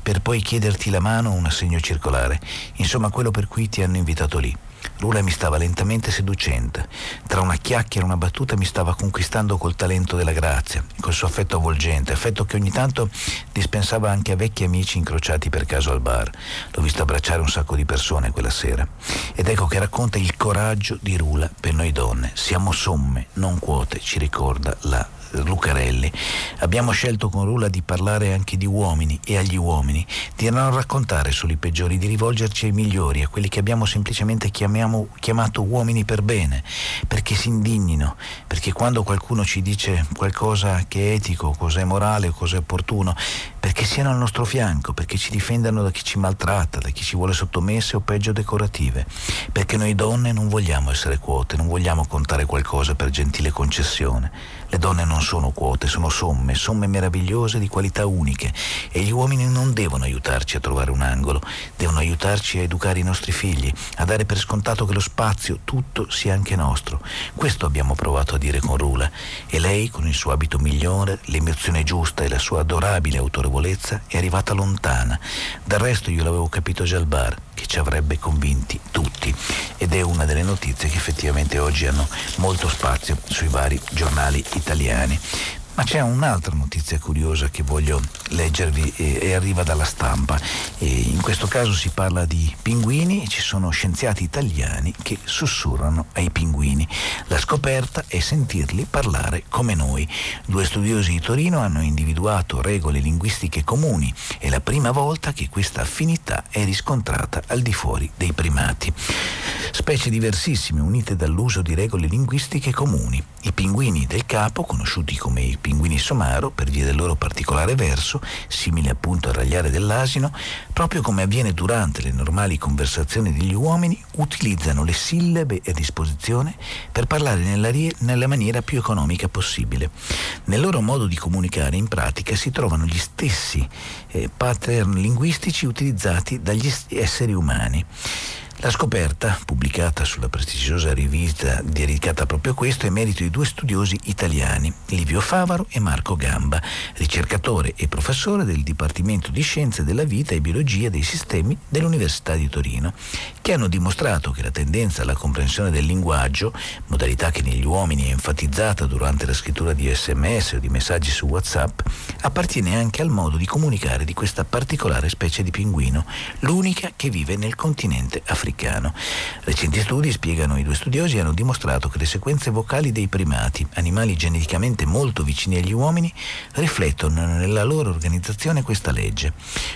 per poi chiederti la mano o un assegno circolare, insomma quello per cui ti hanno invitato lì. Lula mi stava lentamente seducendo. Tra una chiacchiera e una battuta mi stava conquistando col talento della grazia, col suo affetto avvolgente, affetto che ogni tanto dispensava anche a vecchi amici incrociati per caso al bar. L'ho visto abbracciare un sacco di persone quella sera. Ed ecco che racconta il coraggio di Rula per noi donne. Siamo somme, non quote, ci ricorda la Lucarelli. Abbiamo scelto con Rula di parlare anche di uomini e agli uomini, di non raccontare solo i peggiori, di rivolgerci ai migliori, a quelli che abbiamo semplicemente chiamiamo, chiamato uomini per bene, perché si indignino, perché quando qualcuno ci dice qualcosa che è etico, cosa è morale cosa è opportuno, perché siano al nostro fianco, perché ci difendano da chi ci maltratta, da chi ci vuole sottomesse o peggio decorative, perché noi donne non vogliamo essere quote, non vogliamo contare qualcosa per gentile concessione. Le donne non sono quote, sono somme, somme meravigliose di qualità uniche e gli uomini non devono aiutarci a trovare un angolo, devono aiutarci a educare i nostri figli, a dare per scontato che lo spazio, tutto, sia anche nostro. Questo abbiamo provato a dire con Rula e lei, con il suo abito migliore, l'emozione giusta e la sua adorabile autorevolezza, è arrivata lontana. Del resto io l'avevo capito già al bar che ci avrebbe convinti tutti ed è una delle notizie che effettivamente oggi hanno molto spazio sui vari giornali italiani. Ma c'è un'altra notizia curiosa che voglio leggervi e, arriva dalla stampa. E in questo caso si parla di pinguini e ci sono scienziati italiani che sussurrano ai pinguini. La scoperta è sentirli parlare come noi. Due studiosi di Torino hanno individuato regole linguistiche comuni. È la prima volta che questa affinità è riscontrata al di fuori dei primati. Specie diversissime unite dall'uso di regole linguistiche comuni. I pinguini del capo, conosciuti come i pinguini somaro, per via del loro particolare verso, simile appunto al ragliare dell'asino, proprio come avviene durante le normali conversazioni degli uomini, utilizzano le sillabe a disposizione per parlare nella, nella maniera più economica possibile. Nel loro modo di comunicare in pratica si trovano gli stessi eh, pattern linguistici utilizzati dagli esseri umani. La scoperta, pubblicata sulla prestigiosa rivista dedicata proprio a questo, è merito di due studiosi italiani, Livio Favaro e Marco Gamba, ricercatore e professore del Dipartimento di Scienze della Vita e Biologia dei Sistemi dell'Università di Torino, che hanno dimostrato che la tendenza alla comprensione del linguaggio, modalità che negli uomini è enfatizzata durante la scrittura di sms o di messaggi su WhatsApp, appartiene anche al modo di comunicare di questa particolare specie di pinguino, l'unica che vive nel continente africano africano. Recenti studi, spiegano i due studiosi, hanno dimostrato che le sequenze vocali dei primati, animali geneticamente molto vicini agli uomini, riflettono nella loro organizzazione questa legge.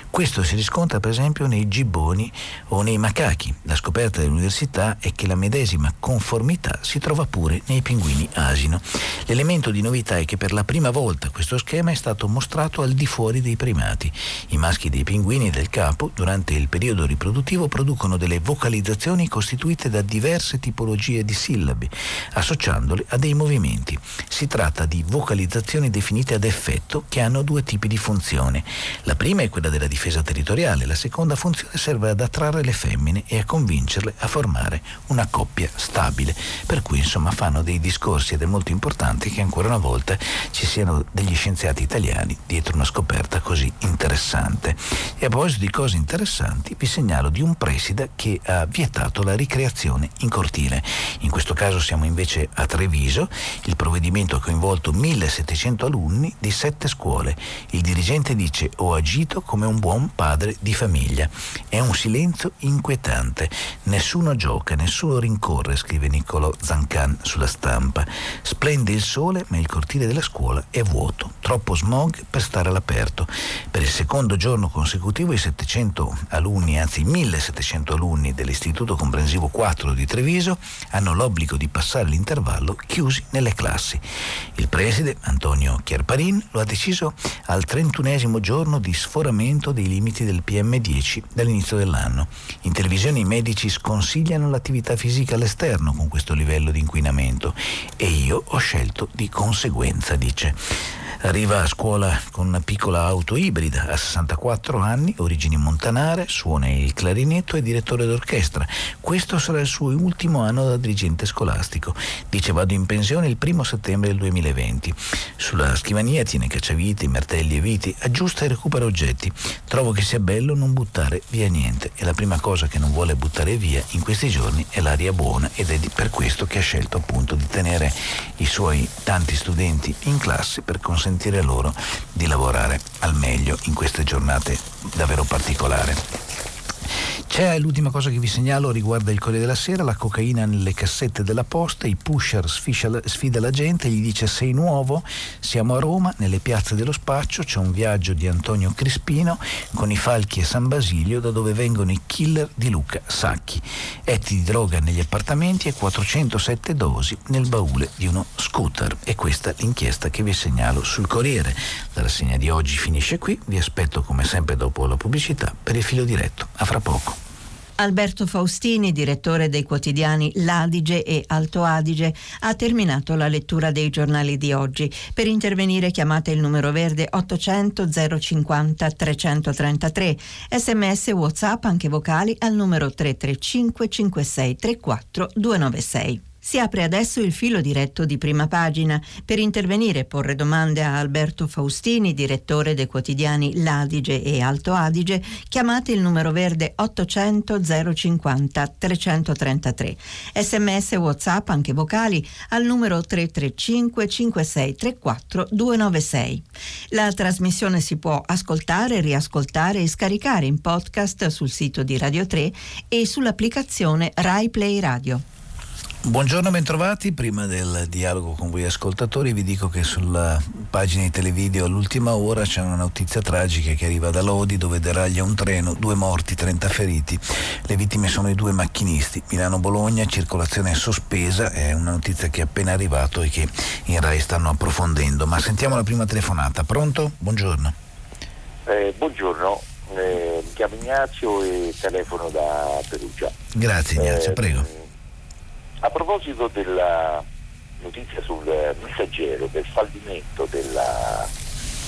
Questo si riscontra per esempio nei gibboni o nei macachi. La scoperta dell'università è che la medesima conformità si trova pure nei pinguini asino. L'elemento di novità è che per la prima volta questo schema è stato mostrato al di fuori dei primati. I maschi dei pinguini del capo, durante il periodo riproduttivo, producono delle vocalizzazioni vocalizzazioni costituite da diverse tipologie di sillabi, associandole a dei movimenti. Si tratta di vocalizzazioni definite ad effetto che hanno due tipi di funzione. La prima è quella della difesa territoriale, la seconda funzione serve ad attrarre le femmine e a convincerle a formare una coppia stabile. Per cui insomma fanno dei discorsi ed è molto importante che ancora una volta ci siano degli scienziati italiani dietro una scoperta così interessante. E a proposito di cose interessanti vi segnalo di un preside che ha vietato la ricreazione in cortile. In questo caso siamo invece a Treviso. Il provvedimento ha coinvolto 1700 alunni di sette scuole. Il dirigente dice ho agito come un buon padre di famiglia. È un silenzio inquietante. Nessuno gioca, nessuno rincorre, scrive Niccolò Zancan sulla stampa. Splende il sole, ma il cortile della scuola è vuoto. Troppo smog per stare all'aperto. Per il secondo giorno consecutivo i 700 alunni, anzi 1700 alunni dell'Istituto Comprensivo 4 di Treviso hanno l'obbligo di passare l'intervallo chiusi nelle classi. Il preside, Antonio Chiarparin, lo ha deciso al trentunesimo giorno di sforamento dei limiti del PM10 dall'inizio dell'anno. In televisione i medici sconsigliano l'attività fisica all'esterno con questo livello di inquinamento e io ho scelto di conseguenza, dice. Arriva a scuola con una piccola auto ibrida, a 64 anni, origini montanare, suona il clarinetto e direttore d'orchestra. Questo sarà il suo ultimo anno da dirigente scolastico. Dice vado in pensione il primo settembre del 2020. Sulla scrivania tiene cacciaviti, martelli e viti, aggiusta e recupera oggetti. Trovo che sia bello non buttare via niente e la prima cosa che non vuole buttare via in questi giorni è l'aria buona ed è per questo che ha scelto appunto di tenere i suoi tanti studenti in classe per consentire consentire loro di lavorare al meglio in queste giornate davvero particolari. C'è l'ultima cosa che vi segnalo riguarda il Corriere della Sera, la cocaina nelle cassette della posta, i pusher sfida la gente, gli dice sei nuovo, siamo a Roma, nelle piazze dello spaccio, c'è un viaggio di Antonio Crispino con i falchi e San Basilio da dove vengono i killer di Luca Sacchi. Etti di droga negli appartamenti e 407 dosi nel baule di uno scooter. E questa l'inchiesta che vi segnalo sul Corriere. La rassegna di oggi finisce qui, vi aspetto come sempre dopo la pubblicità per il filo diretto. A fra poco. Alberto Faustini, direttore dei quotidiani L'Adige e Alto Adige, ha terminato la lettura dei giornali di oggi. Per intervenire chiamate il numero verde 800 050 333, sms whatsapp anche vocali al numero 335 56 34 296. Si apre adesso il filo diretto di prima pagina. Per intervenire e porre domande a Alberto Faustini, direttore dei quotidiani L'Adige e Alto Adige, chiamate il numero verde 800 050 333. Sms WhatsApp anche vocali al numero 335 5634 296. La trasmissione si può ascoltare, riascoltare e scaricare in podcast sul sito di Radio 3 e sull'applicazione Rai Play Radio. Buongiorno, bentrovati. Prima del dialogo con voi ascoltatori vi dico che sulla pagina di televideo all'ultima ora c'è una notizia tragica che arriva da Lodi dove deraglia un treno, due morti, 30 feriti. Le vittime sono i due macchinisti. Milano-Bologna, circolazione sospesa, è una notizia che è appena arrivato e che in RAI stanno approfondendo. Ma sentiamo la prima telefonata. Pronto? Buongiorno. Eh, buongiorno, eh, mi chiamo Ignazio e telefono da Perugia. Grazie Ignazio, eh, prego a proposito della notizia sul messaggero del fallimento della,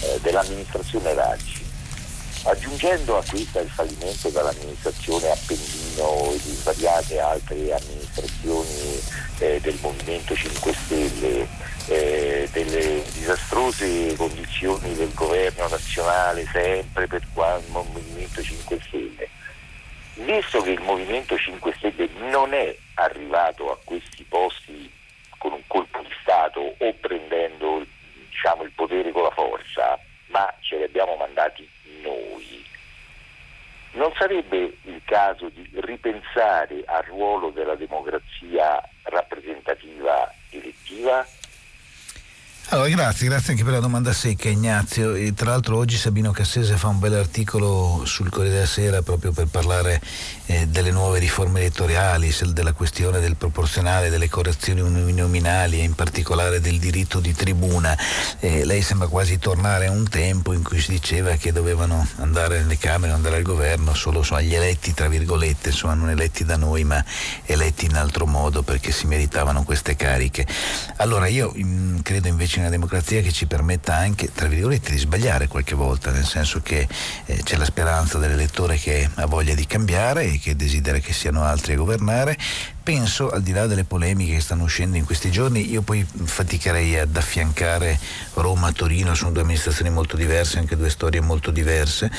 eh, dell'amministrazione Raggi, aggiungendo a questa il fallimento dall'amministrazione Appendino e di svariate altre amministrazioni eh, del Movimento 5 Stelle, eh, delle disastrose condizioni del governo nazionale sempre per quanto Movimento 5 Stelle, visto che il Movimento 5 Stelle non è arrivato a questi posti con un colpo di Stato o prendendo diciamo, il potere con la forza, ma ce li abbiamo mandati noi. Non sarebbe il caso di ripensare al ruolo della democrazia rappresentativa elettiva? Allora, grazie, grazie anche per la domanda secca Ignazio. E tra l'altro oggi Sabino Cassese fa un bel articolo sul Corriere della Sera proprio per parlare eh, delle nuove riforme elettorali, della questione del proporzionale, delle correzioni uninominali e in particolare del diritto di tribuna. Eh, lei sembra quasi tornare a un tempo in cui si diceva che dovevano andare nelle Camere, andare al governo solo so, agli eletti, tra virgolette, insomma non eletti da noi ma eletti in altro modo perché si meritavano queste cariche. Allora io mh, mm, credo invece una democrazia che ci permetta anche, tra virgolette, di sbagliare qualche volta, nel senso che eh, c'è la speranza dell'elettore che ha voglia di cambiare che desidera che siano altri a governare, penso, al di là delle polemiche che stanno uscendo in questi giorni, io poi faticherei ad affiancare Roma a Torino, sono due amministrazioni molto diverse, anche due storie molto diverse.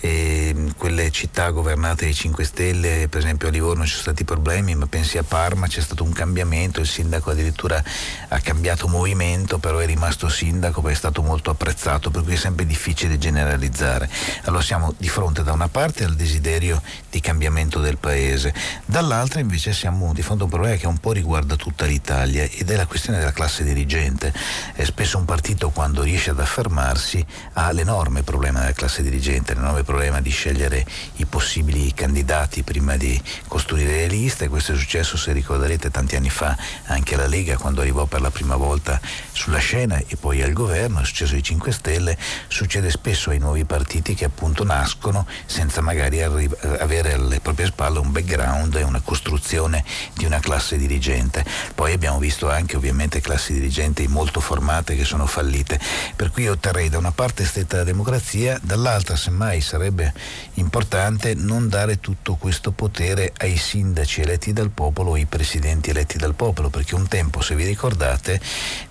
E quelle città governate dai 5 Stelle, per esempio a Livorno ci sono stati problemi, ma pensi a Parma c'è stato un cambiamento, il sindaco addirittura ha cambiato movimento, però è rimasto sindaco perché è stato molto apprezzato, per cui è sempre difficile generalizzare. Allora siamo di fronte da una parte al desiderio di cambiamento del paese, dall'altra invece siamo di fronte un problema che un po' riguarda tutta l'Italia ed è la questione della classe dirigente. È spesso un partito quando riesce ad affermarsi ha l'enorme problema della classe dirigente, l'enorme problema di scegliere i possibili candidati prima di costruire le liste. Questo è successo, se ricorderete, tanti anni fa anche alla Lega quando arrivò per la prima volta sulla scena e poi al governo, è successo ai 5 Stelle, succede spesso ai nuovi partiti che appunto nascono senza magari arri- avere alle proprie spalle un background e una costruzione di una classe dirigente. Poi abbiamo visto anche ovviamente classi dirigenti molto formate che sono fallite, per cui io otterrei da una parte stretta democrazia, dall'altra semmai sarebbe importante non dare tutto questo potere ai sindaci eletti dal popolo o ai presidenti eletti dal popolo, perché un tempo, se vi ricordate,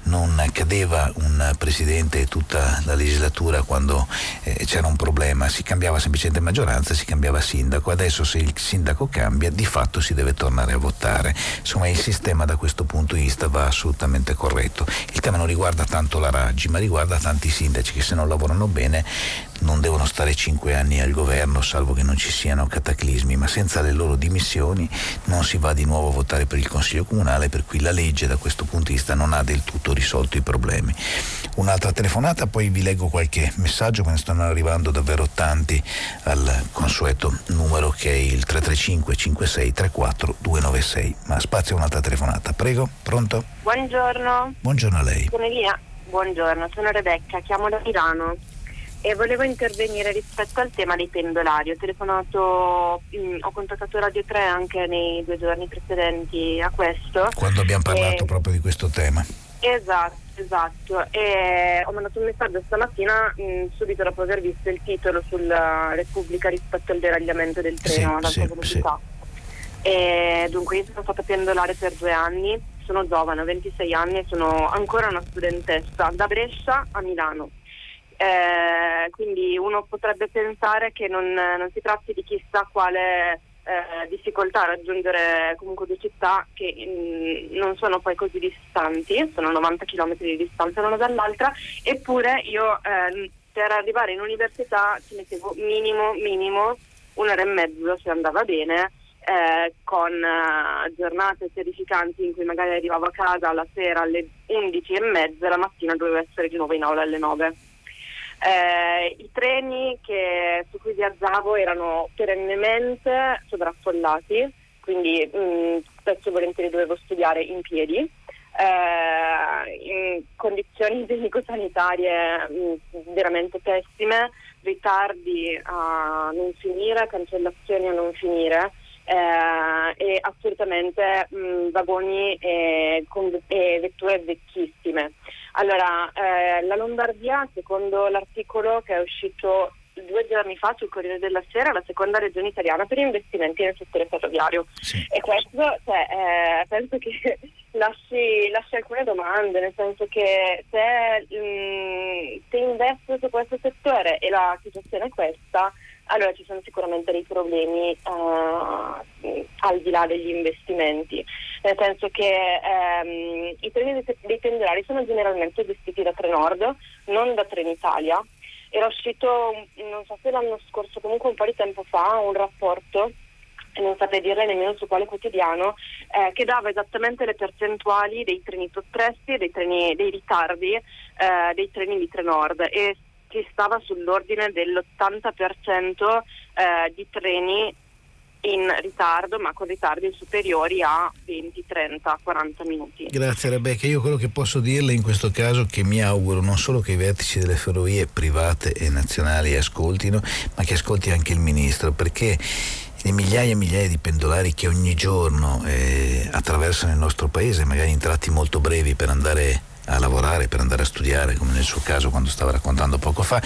non cadeva un presidente tutta la legislatura quando eh, c'era un problema, si cambiava semplicemente maggioranza, si cambiava sindaco. Adesso se il sindaco cambia, di fatto si deve tornare a votare votare. Insomma il sistema da questo punto di vista va assolutamente corretto. Il tema non riguarda tanto la Raggi, ma riguarda tanti sindaci che se non lavorano bene non devono stare cinque anni al governo salvo che non ci siano cataclismi, ma senza le loro dimissioni non si va di nuovo a votare per il Consiglio Comunale, per cui la legge da questo punto di vista non ha del tutto risolto i problemi. Un'altra telefonata, poi vi leggo qualche messaggio, me ne stanno arrivando davvero tanti al consueto numero che è il 335 56 34 296. Ma spazio un'altra telefonata, prego, pronto? Buongiorno. Buongiorno a lei. Sono Elia. Buongiorno, sono Rebecca, chiamo da Milano e volevo intervenire rispetto al tema dei pendolari. Ho telefonato, mh, mm, ho contattato Radio 3 anche nei due giorni precedenti a questo. Quando abbiamo parlato e... proprio di questo tema. Esatto, esatto. E ho mandato un messaggio stamattina mh, mm, subito dopo aver visto il titolo sulla Repubblica rispetto al deragliamento del treno ad alta velocità. Sì. Dunque io sono stata pendolare per due anni sono giovane, ho 26 anni e sono ancora una studentessa, da Brescia a Milano. Eh, quindi uno potrebbe pensare che non, non, si tratti di chissà quale eh, difficoltà a raggiungere comunque due città che mh, mm, non sono poi così distanti, sono 90 km di distanza l'una dall'altra, eppure io eh, per arrivare in università ci mettevo minimo, minimo un'ora e mezzo se andava bene eh, con eh, giornate terrificanti in cui magari arrivavo a casa alla sera alle 11 e mezza, la mattina dovevo essere di nuovo in aula alle 9. Eh, I treni che, su cui viaggiavo erano perennemente sovraffollati, quindi mh, mm, spesso e volentieri dovevo studiare in piedi, eh, in condizioni igienico-sanitarie mh, veramente pessime, ritardi a non finire, cancellazioni a non finire eh, e assolutamente mh, vagoni e, con, e, vetture vecchissime. Allora, eh, la Lombardia, secondo l'articolo che è uscito due giorni fa sul Corriere della Sera, è la seconda regione italiana per investimenti nel settore ferroviario. Sì. E questo cioè, eh, penso che lasci, lasci, alcune domande, nel senso che se, mh, se investo su questo settore e la situazione è questa, allora ci sono sicuramente dei problemi uh, al di là degli investimenti, nel senso che um, i treni dei pendolari sono generalmente gestiti da Trenord, non da Trenitalia. Era uscito, non so se l'anno scorso, comunque un po' di tempo fa, un rapporto non saprei dirle nemmeno su quale quotidiano, eh, che dava esattamente le percentuali dei treni soppressi dei, dei ritardi eh, dei treni di Trenord e si stava sull'ordine dell'80% eh, di treni in ritardo, ma con ritardi superiori a 20, 30, 40 minuti. Grazie Rebecca, io quello che posso dirle in questo caso è che mi auguro non solo che i vertici delle ferrovie private e nazionali ascoltino, ma che ascolti anche il Ministro, perché le migliaia e migliaia di pendolari che ogni giorno eh, attraversano il nostro paese, magari in tratti molto brevi per andare a lavorare, per andare a studiare, come nel suo caso quando stava raccontando poco fa,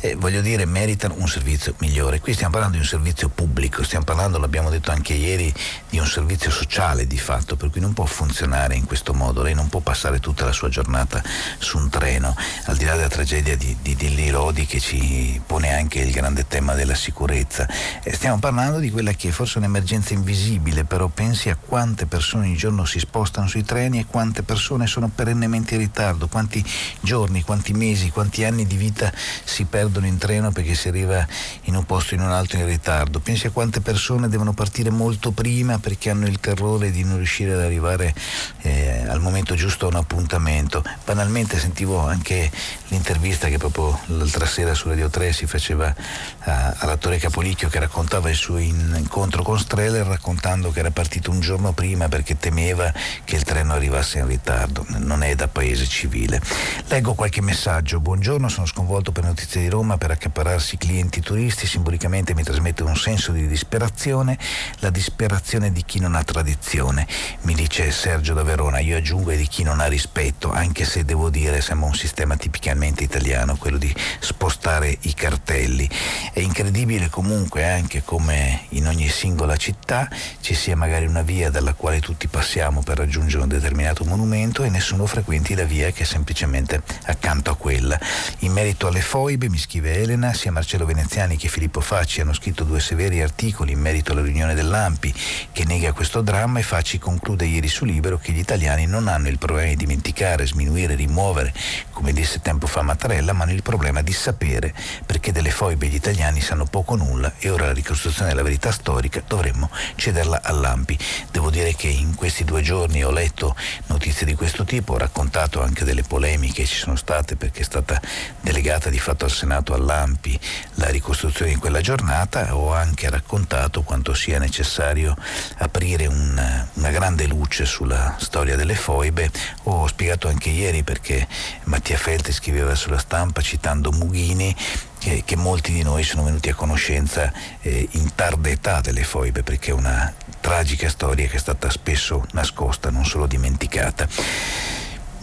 eh, voglio dire, meritano un servizio migliore. Qui stiamo parlando di un servizio pubblico, stiamo parlando, l'abbiamo detto anche ieri, di un servizio sociale di fatto, per cui non può funzionare in questo modo. Lei non può passare tutta la sua giornata su un treno, al di là della tragedia di, di, di Lirodi che ci pone anche il grande tema della sicurezza. Eh, stiamo parlando di quella che è forse un'emergenza invisibile, però pensi a quante persone ogni giorno si spostano sui treni e quante persone sono perennemente ritardo, quanti giorni, quanti mesi, quanti anni di vita si perdono in treno perché si arriva in un posto in un altro in ritardo. Pensi a quante persone devono partire molto prima perché hanno il terrore di non riuscire ad arrivare eh, al momento giusto a un appuntamento. Banalmente sentivo anche l'intervista che proprio l'altra sera su Radio 3 si faceva a, all'attore Capolicchio che raccontava il suo incontro con Streller raccontando che era partito un giorno prima perché temeva che il treno arrivasse in ritardo. Non è da paese paese civile. Leggo qualche messaggio. Buongiorno, sono sconvolto per notizie di Roma per accapararsi clienti turisti. Simbolicamente mi trasmette un senso di disperazione, la disperazione di chi non ha tradizione. Mi dice Sergio da Verona. Io aggiungo e di chi non ha rispetto, anche se devo dire sembra un sistema tipicamente italiano, quello di spostare i cartelli. È incredibile comunque anche come in ogni singola città ci sia magari una via dalla quale tutti passiamo per raggiungere un determinato monumento e nessuno frequenti la via che è semplicemente accanto a quella. In merito alle foibe, mi scrive Elena, sia Marcello Veneziani che Filippo Facci hanno scritto due severi articoli in merito alla riunione dell'AMPI che nega questo dramma e Facci conclude ieri su Libero che gli italiani non hanno il problema di dimenticare, sminuire, rimuovere, come disse tempo fa Mattarella, ma hanno il problema di sapere perché delle foibe gli italiani sanno poco o nulla e ora la ricostruzione della verità storica dovremmo cederla all'AMPI. Devo dire che in questi due giorni ho letto notizie di questo tipo, ho raccontato anche delle polemiche che ci sono state perché è stata delegata di fatto al Senato all'AMPI la ricostruzione di quella giornata, ho anche raccontato quanto sia necessario aprire un, una grande luce sulla storia delle foibe, ho spiegato anche ieri perché Mattia Felti scriveva sulla stampa citando Mughini che, che, molti di noi sono venuti a conoscenza eh, in tarda età delle foibe, perché è una tragica storia che è stata spesso nascosta, non solo dimenticata.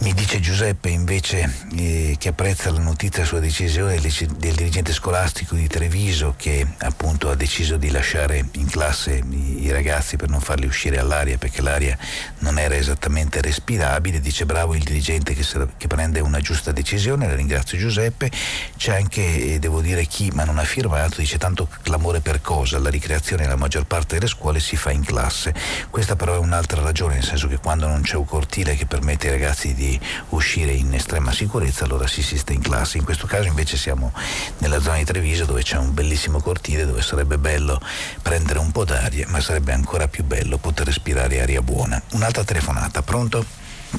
Mi dice Giuseppe invece eh, che apprezza la notizia sulla decisione del, del, dirigente scolastico di Treviso che appunto ha deciso di lasciare in classe i, i, ragazzi per non farli uscire all'aria perché l'aria non era esattamente respirabile. Dice bravo il dirigente che, che prende una giusta decisione, la ringrazio Giuseppe. C'è anche, eh, devo dire chi, ma non ha firmato, dice tanto clamore per cosa? La ricreazione nella maggior parte delle scuole si fa in classe. Questa però è un'altra ragione, nel senso che quando non c'è un cortile che permette ai ragazzi di uscire in estrema sicurezza, allora si assiste in classe. In questo caso invece siamo nella zona di Treviso dove c'è un bellissimo cortile dove sarebbe bello prendere un po' d'aria, ma sarebbe ancora più bello poter respirare aria buona. Un'altra telefonata, pronto?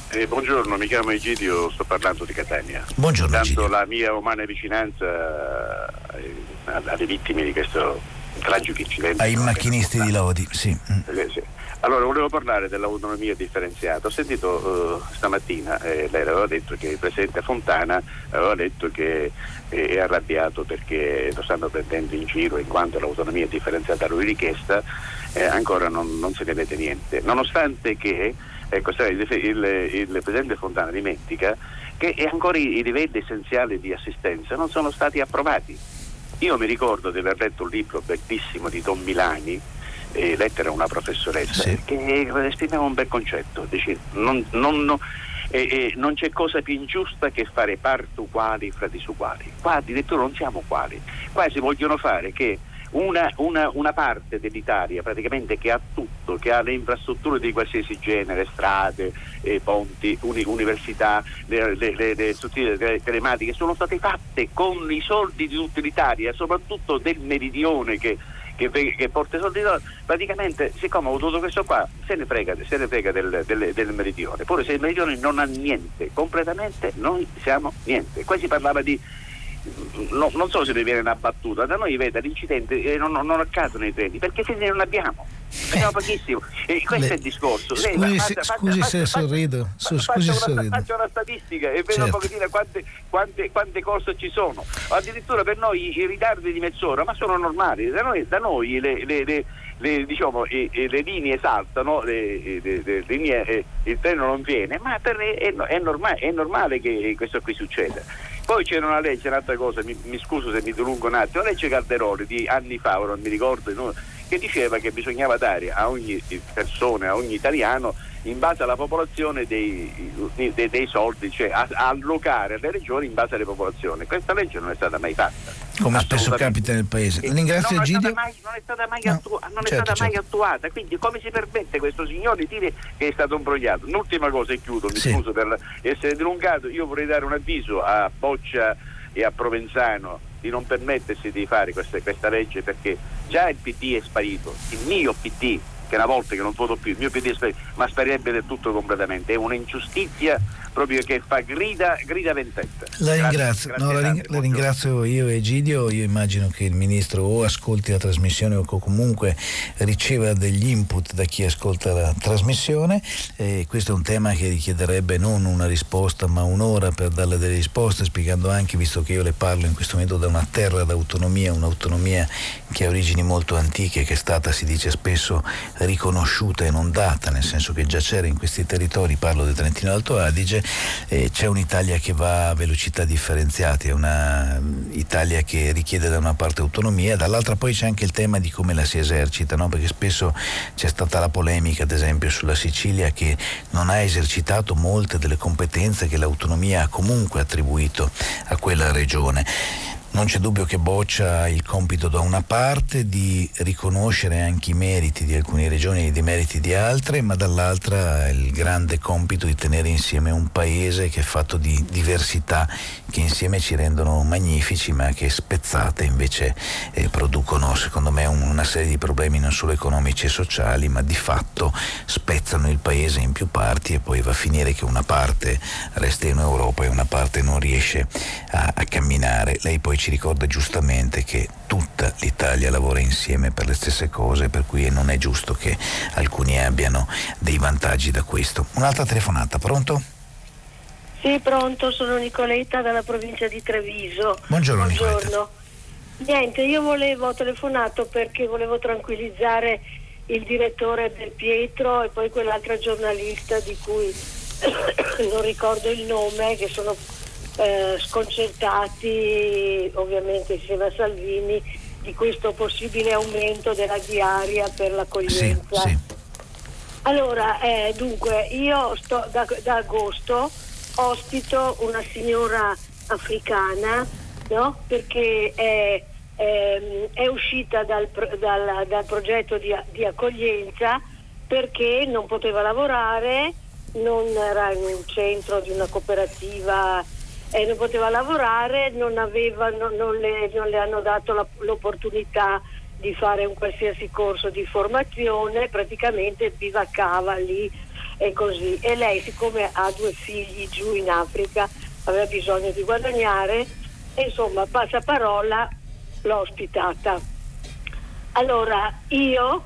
Eh, buongiorno, mi chiamo Egidio, sto parlando di Catania. Buongiorno. Egidio. la mia umana vicinanza eh, alle vittime di questo tragico incidente. Ai macchinisti di Lodi, sì. Eh, sì. Allora, volevo parlare dell'autonomia differenziata. Ho sentito uh, stamattina, eh, lei aveva detto che il Presidente Fontana aveva detto che eh, è arrabbiato perché lo stanno prendendo in giro in quanto l'autonomia differenziata a lui richiesta eh, ancora non, non, se ne vede niente. Nonostante che ecco, il, il, il, Presidente Fontana dimentica che ancora i, i livelli essenziali di assistenza non sono stati approvati. Io mi ricordo di aver letto un libro bellissimo di Don Milani eh, lettera a una professoressa sì. che esprimeva un bel concetto, dice, non, non, no, eh, eh, non, c'è cosa più ingiusta che fare parti uguali fra disuguali. Qua addirittura non siamo uguali, qua si vogliono fare che una, una, una, parte dell'Italia praticamente che ha tutto, che ha le infrastrutture di qualsiasi genere, strade, eh, ponti, uni, università, le, le, le, le strutture telematiche, sono state fatte con i soldi di tutta l'Italia, soprattutto del meridione che che, che porta i soldi praticamente siccome ho avuto questo qua se ne frega, se ne frega del, del, del, meridione. Pure se il meridione non ha niente completamente noi siamo niente. Qua si parlava di no, non so se ne viene una battuta da noi vede l'incidente eh, non, non accadono i treni perché se ne non abbiamo Abbiamo pochissimo. E questo Le, è il discorso. Scusi, Lei, faccia, scusi faccia, se faccia, sorrido. Su, scusi faccia, una, faccia una statistica e vedo certo. un pochettino quante, quante, quante, cose ci sono. Addirittura per noi i ritardi di mezz'ora, ma sono normali. Da noi, da noi le, le, le le, diciamo, e, e le, linee saltano, le, le, linee, il treno non viene, ma per, è, è, normale, è, normale, che questo qui succeda. Poi c'era una legge, un'altra cosa, mi, mi scuso se mi dilungo un attimo, la legge Calderoli di anni fa, non mi ricordo, che diceva che bisognava dare a ogni persona, a ogni italiano in base alla popolazione dei, dei, dei soldi, cioè a, a allocare alle regioni in base alle popolazioni. Questa legge non è stata mai fatta. Come spesso capita nel paese. Ringrazio non Egidio. È mai, non è stata, mai, no, attu- non certo, è stata certo. mai attuata, quindi come si permette questo signore di dire che è stato imbrogliato? Un'ultima cosa e chiudo, mi sì. scuso per essere dilungato, io vorrei dare un avviso a Boccia e a Provenzano di non permettersi di fare questa, questa legge perché già il PD è sparito, il mio PD che una volta che non voto più, il mio PD ma sparirebbe del tutto completamente. È un'ingiustizia proprio che fa grida, grida vendetta. La ringrazio, grazie, no, la, ring- la ringrazio io Egidio, io immagino che il Ministro o ascolti la trasmissione o comunque riceva degli input da chi ascolta la trasmissione. Eh, questo è un tema che richiederebbe non una risposta ma un'ora per darle delle risposte, spiegando anche, visto che io le parlo in questo momento da una terra d'autonomia, un'autonomia che ha origini molto antiche, che è stata, si dice spesso, riconosciuta e non data, nel senso che già c'era in questi territori, parlo del Trentino Alto Adige, eh, c'è un'Italia che va a velocità differenziate, è un'Italia che richiede da una parte autonomia, dall'altra poi c'è anche il tema di come la si esercita, no? perché spesso c'è stata la polemica ad esempio sulla Sicilia che non ha esercitato molte delle competenze che l'autonomia ha comunque attribuito a quella regione. Non c'è dubbio che Boccia ha il compito da una parte di riconoscere anche i meriti di alcune regioni e i demeriti di altre, ma dall'altra il grande compito di tenere insieme un paese che è fatto di diversità che insieme ci rendono magnifici, ma che spezzate invece eh, producono secondo me una serie di problemi non solo economici e sociali, ma di fatto spezzano il paese in più parti e poi va a finire che una parte resta in Europa e una parte non riesce a, a camminare. Lei poi ci ricorda giustamente che tutta l'Italia lavora insieme per le stesse cose, per cui non è giusto che alcuni abbiano dei vantaggi da questo. Un'altra telefonata, pronto? Sì, pronto, sono Nicoletta dalla provincia di Treviso. Buongiorno, Buongiorno. Nicoletta. Niente, io volevo, telefonato perché volevo tranquillizzare il direttore del Pietro e poi quell'altra giornalista di cui non ricordo il nome, che sono eh, sconcertati ovviamente insieme a Salvini di questo possibile aumento della diaria per l'accoglienza. Sì, sì. Allora, eh, dunque, io sto, da, da, agosto ospito una signora africana no? perché è, è, è uscita dal, dal, dal progetto di, di accoglienza perché non poteva lavorare, non era in un centro di una cooperativa eh, non poteva lavorare, non, aveva, non, non, le, non le, hanno dato la, l'opportunità di fare un qualsiasi corso di formazione, praticamente bivaccava lì e così. E lei, siccome ha due figli giù in Africa, aveva bisogno di guadagnare, e insomma, passa parola, l'ho ospitata. Allora, io,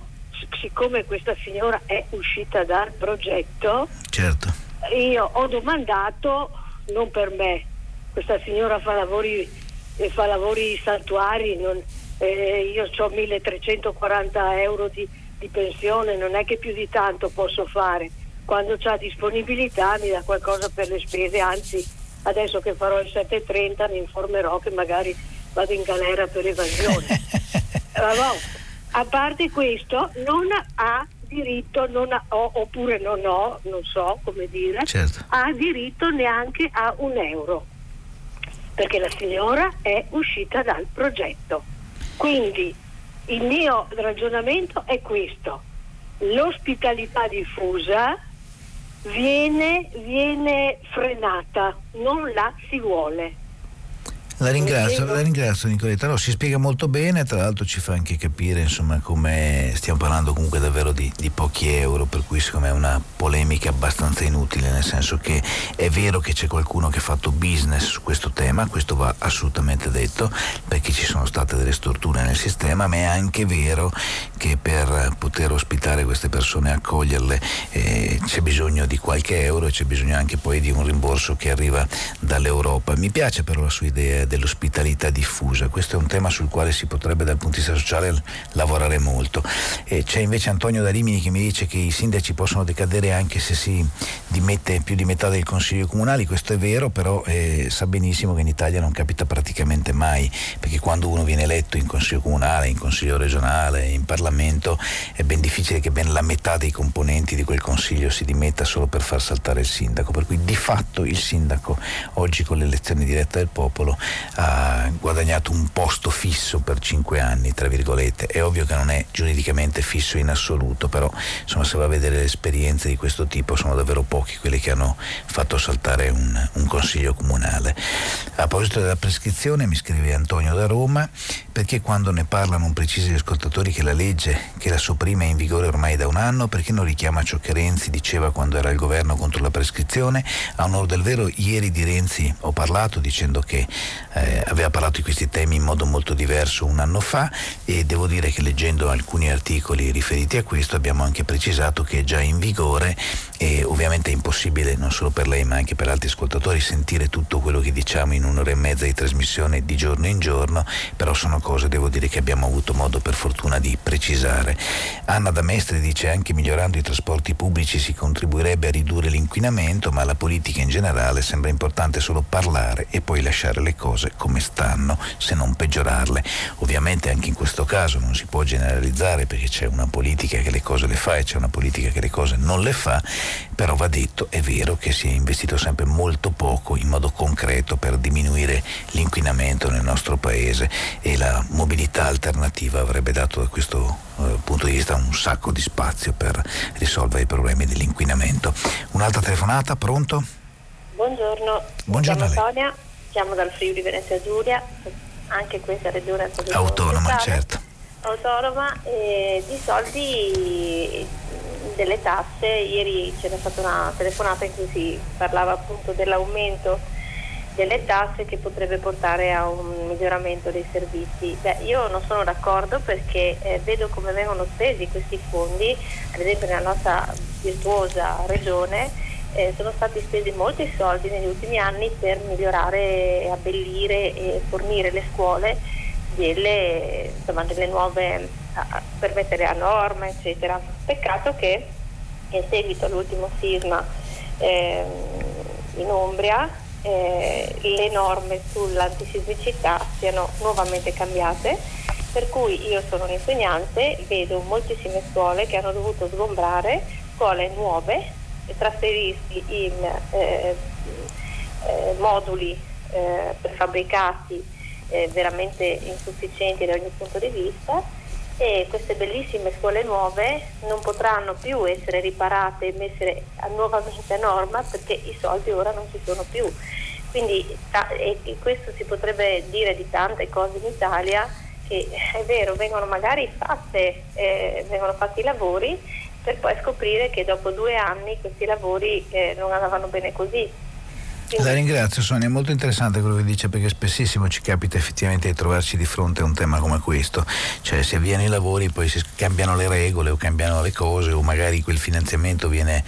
siccome questa signora è uscita dal progetto, certo. io ho domandato, non per me, questa signora fa lavori, eh, fa lavori saltuari, non, eh, io ho 1340 euro di, di, pensione, non è che più di tanto posso fare. Quando c'ha disponibilità mi dà qualcosa per le spese, anzi adesso che farò il 730 mi informerò che magari vado in galera per evasione. Vabbè, a parte questo, non ha diritto, non ha, oppure non ho, non so come dire, certo. ha diritto neanche a un euro perché la signora è uscita dal progetto. Quindi il mio ragionamento è questo, l'ospitalità diffusa viene, viene frenata, non la si vuole. La ringrazio, la ringrazio Nicoletta, no, si spiega molto bene, tra l'altro ci fa anche capire insomma come stiamo parlando comunque davvero di, di, pochi euro, per cui secondo me è una polemica abbastanza inutile, nel senso che è vero che c'è qualcuno che ha fatto business su questo tema, questo va assolutamente detto, perché ci sono state delle storture nel sistema, ma è anche vero che per poter ospitare queste persone e accoglierle eh, c'è bisogno di qualche euro e c'è bisogno anche poi di un rimborso che arriva dall'Europa. Mi piace però la sua idea dell'ospitalità diffusa. Questo è un tema sul quale si potrebbe dal punto di vista sociale lavorare molto. E c'è invece Antonio da Rimini che mi dice che i sindaci possono decadere anche se si dimette più di metà del Consiglio comunale, questo è vero, però eh, sa benissimo che in Italia non capita praticamente mai, perché quando uno viene eletto in Consiglio comunale, in Consiglio regionale, in Parlamento, è ben difficile che ben la metà dei componenti di quel Consiglio si dimetta solo per far saltare il sindaco, per cui di fatto il sindaco oggi con l'elezione diretta del popolo ha guadagnato un posto fisso per cinque anni, tra virgolette. È ovvio che non è giuridicamente fisso in assoluto, però insomma, se va a vedere le esperienze di questo tipo sono davvero pochi quelli che hanno fatto saltare un, un consiglio comunale. A proposito della prescrizione, mi scrive Antonio da Roma, perché quando ne parlano non precisi gli ascoltatori che la legge che la sopprime è in vigore ormai da un anno, perché non richiama ciò che Renzi diceva quando era al governo contro la prescrizione? A onore del vero, ieri di Renzi ho parlato dicendo che eh, aveva parlato di questi temi in modo molto diverso un anno fa e devo dire che leggendo alcuni articoli riferiti a questo abbiamo anche precisato che è già in vigore e ovviamente impossibile non solo per lei ma anche per altri ascoltatori sentire tutto quello che diciamo in un'ora e mezza di trasmissione di giorno in giorno, però sono cose, devo dire, che abbiamo avuto modo per fortuna di precisare. Anna Damestri dice anche migliorando i trasporti pubblici si contribuirebbe a ridurre l'inquinamento, ma la politica in generale sembra importante solo parlare e poi lasciare le cose come stanno, se non peggiorarle. Ovviamente anche in questo caso non si può generalizzare perché c'è una politica che le cose le fa e c'è una politica che le cose non le fa, però va detto, è vero che si è investito sempre molto poco in modo concreto per diminuire l'inquinamento nel nostro paese e la mobilità alternativa avrebbe dato da questo eh, punto di vista un sacco di spazio per risolvere i problemi dell'inquinamento. Un'altra telefonata, pronto? Buongiorno, Buongiorno sono Chiamo dal Friuli Venezia Giulia, anche questa regione è autonoma, certo. Autonoma e di soldi delle tasse, ieri c'era stata una telefonata in cui si parlava appunto dell'aumento delle tasse che potrebbe portare a un miglioramento dei servizi. Beh, io non sono d'accordo perché eh, vedo come vengono spesi questi fondi, ad esempio nella nostra virtuosa regione eh, sono stati spesi molti soldi negli ultimi anni per migliorare, abbellire e fornire le scuole delle, insomma, delle nuove, per mettere a norma, eccetera. Peccato che in seguito all'ultimo sisma eh, in Umbria eh, le norme sull'antisismicità siano nuovamente cambiate, per cui io sono un insegnante, vedo moltissime scuole che hanno dovuto sgombrare scuole nuove trasferirsi in eh, eh, moduli eh, prefabbricati eh, veramente insufficienti da ogni punto di vista e queste bellissime scuole nuove non potranno più essere riparate e messe nuovamente a norma perché i soldi ora non ci sono più. Quindi ta- questo si potrebbe dire di tante cose in Italia che è vero, vengono magari fatte, eh, vengono fatti i lavori per poi scoprire che dopo due anni questi lavori eh, non andavano bene così la ringrazio Sonia, è molto interessante quello che dice perché spessissimo ci capita effettivamente di trovarci di fronte a un tema come questo, cioè si avviano i lavori, poi si cambiano le regole o cambiano le cose o magari quel finanziamento viene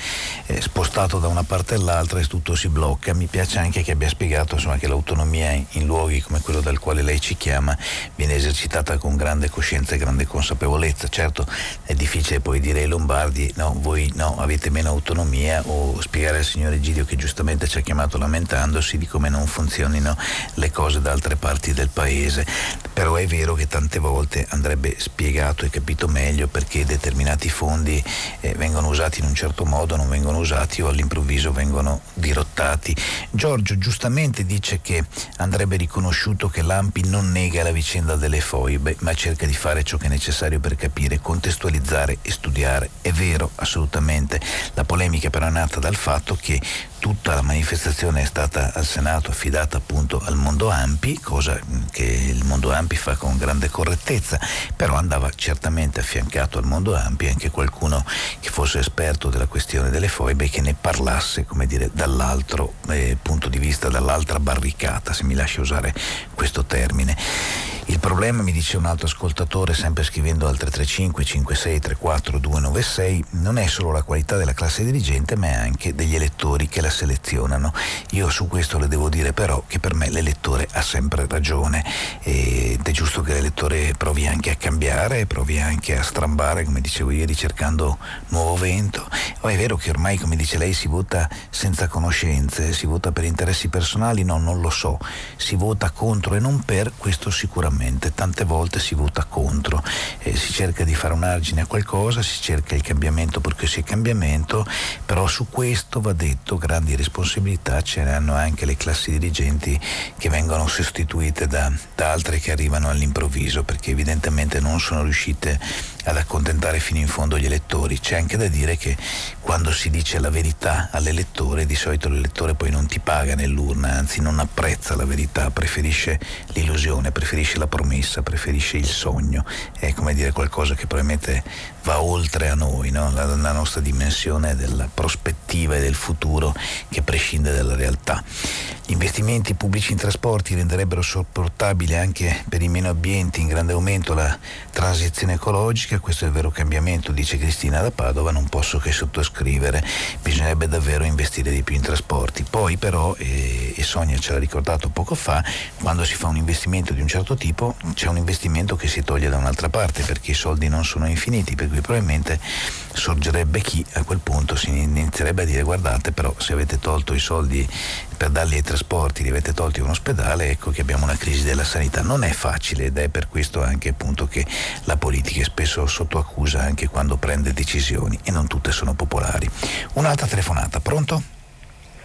eh, spostato da una parte all'altra e tutto si blocca. Mi piace anche che abbia spiegato insomma, che l'autonomia in, luoghi come quello dal quale lei ci chiama viene esercitata con grande coscienza e grande consapevolezza. Certo è difficile poi dire ai lombardi no, voi no, avete meno autonomia o spiegare al signore Gidio che giustamente ci ha chiamato la lamentandosi di come non funzionino le cose da altre parti del paese. Però è vero che tante volte andrebbe spiegato e capito meglio perché determinati fondi eh, vengono usati in un certo modo, non vengono usati o all'improvviso vengono dirottati. Giorgio giustamente dice che andrebbe riconosciuto che l'AMPI non nega la vicenda delle foibe, ma cerca di fare ciò che è necessario per capire, contestualizzare e studiare. È vero, assolutamente. La polemica però è nata dal fatto che tutta la manifestazione è stata al Senato affidata appunto al mondo Ampi, cosa che il mondo Ampi fa con grande correttezza, però andava certamente affiancato al mondo Ampi anche qualcuno che fosse esperto della questione delle foibe e che ne parlasse, come dire, dall'altro eh, punto di vista, dall'altra barricata, se mi lascia usare questo termine. Il problema, mi dice un altro ascoltatore, sempre scrivendo al 335 56 34 296, non è solo la qualità della classe dirigente, ma è anche degli elettori che la selezionano. Io su questo le devo dire però che per me l'elettore ha sempre ragione ed è giusto che l'elettore provi anche a cambiare, provi anche a strambare, come dicevo ieri, cercando nuovo vento. Oh, è vero che ormai, come dice lei, si vota senza conoscenze, si vota per interessi personali? No, non lo so. Si vota contro e non per, questo sicuramente sicuramente, tante volte si vota contro, eh, si cerca di fare un argine a qualcosa, si cerca il cambiamento perché sia cambiamento, però su questo va detto grandi responsabilità ce ne hanno anche le classi dirigenti che vengono sostituite da, da altre che arrivano all'improvviso perché evidentemente non sono riuscite ad accontentare fino in fondo gli elettori. C'è anche da dire che quando si dice la verità all'elettore, di solito l'elettore poi non ti paga nell'urna, anzi non apprezza la verità, preferisce l'illusione, preferisce la promessa, preferisce il sogno. È come dire qualcosa che probabilmente va oltre a noi, no? la, la nostra dimensione della prospettiva e del futuro che prescinde dalla realtà. investimenti pubblici in trasporti renderebbero sopportabile anche per i meno abbienti in grande aumento la transizione ecologica, questo è il vero cambiamento, dice Cristina da Padova, non posso che sottoscrivere, bisognerebbe davvero investire di più in trasporti. Poi però, e, e Sonia ce l'ha ricordato poco fa, quando si fa un investimento di un certo tipo c'è un investimento che si toglie da un'altra parte perché i soldi non sono infiniti, per cui probabilmente sorgerebbe chi a quel punto si inizierebbe a dire guardate però se avete tolto i soldi per darli ai trasporti, li avete tolti a un ospedale, ecco che abbiamo una crisi della sanità. Non è facile ed è per questo anche appunto che la politica è spesso sotto accusa anche quando prende decisioni e non tutte sono popolari. Un'altra telefonata, pronto?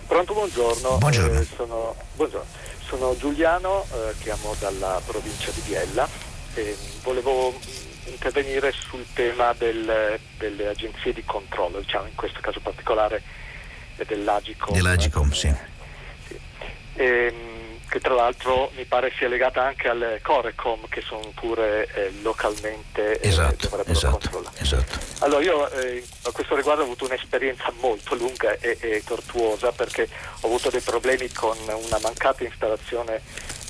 Pronto, buongiorno. Buongiorno. Eh, sono, buongiorno. sono, Giuliano, eh, chiamo dalla provincia di Biella e volevo intervenire sul tema del, delle agenzie di controllo, diciamo in questo caso particolare dell'Agicom. Dell'Agicom, sì. sì. Ehm, che tra l'altro mi pare sia legata anche al Corecom che sono pure eh, localmente eh, esatto, dovrebbero esatto, controllare. Esatto. Allora io eh, a questo riguardo ho avuto un'esperienza molto lunga e, e, tortuosa perché ho avuto dei problemi con una mancata installazione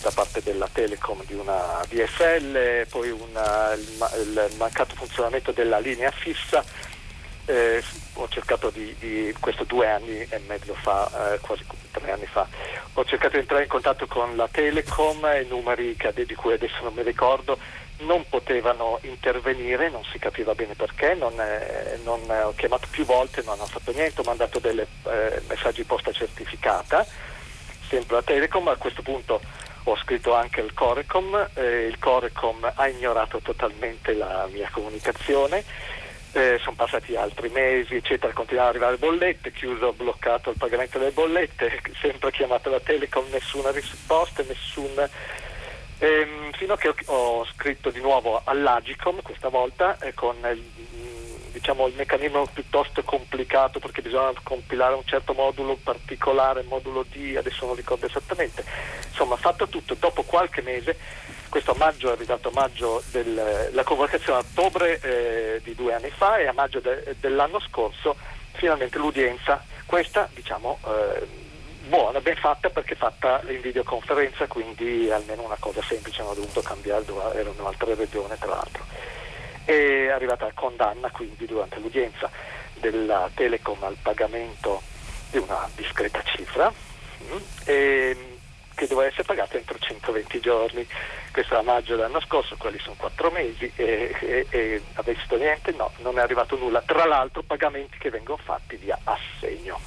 da parte della Telecom di una DSL, poi una, il, il mancato funzionamento della linea fissa eh, ho cercato di, di, questo due anni e mezzo fa, eh, quasi tre anni fa, ho cercato di entrare in contatto con la Telecom i numeri che, di cui adesso non mi ricordo non potevano intervenire, non si capiva bene perché, non, eh, non ho chiamato più volte, non ho fatto niente, ho mandato dei eh, messaggi posta certificata, sempre la Telecom, a questo punto ho scritto anche al Corecom, eh, il Corecom ha ignorato totalmente la mia comunicazione eh, sono passati altri mesi, eccetera, continuano ad arrivare bollette, chiuso, bloccato il pagamento delle bollette, sempre chiamato la Telecom, nessuna risposta, nessun... Ehm, fino a che ho, scritto di nuovo all'Agicom questa volta eh, con il, diciamo, il meccanismo piuttosto complicato perché bisogna compilare un certo modulo particolare, modulo D, adesso non ricordo esattamente. Insomma, fatto tutto, dopo qualche mese questo a maggio è arrivato a maggio del, la convocazione a ottobre eh, di due anni fa e a maggio de, dell'anno scorso finalmente l'udienza, questa diciamo eh, buona, ben fatta perché fatta in videoconferenza, quindi almeno una cosa semplice, hanno dovuto cambiare, era un'altra regione tra l'altro. È arrivata la condanna quindi durante l'udienza della Telecom al pagamento di una discreta cifra. Mm, e, che doveva essere pagata entro 120 giorni. Questo era maggio dell'anno scorso, quelli sono quattro mesi e, e, e visto niente? No, non è arrivato nulla. Tra l'altro pagamenti che vengono fatti via assegno.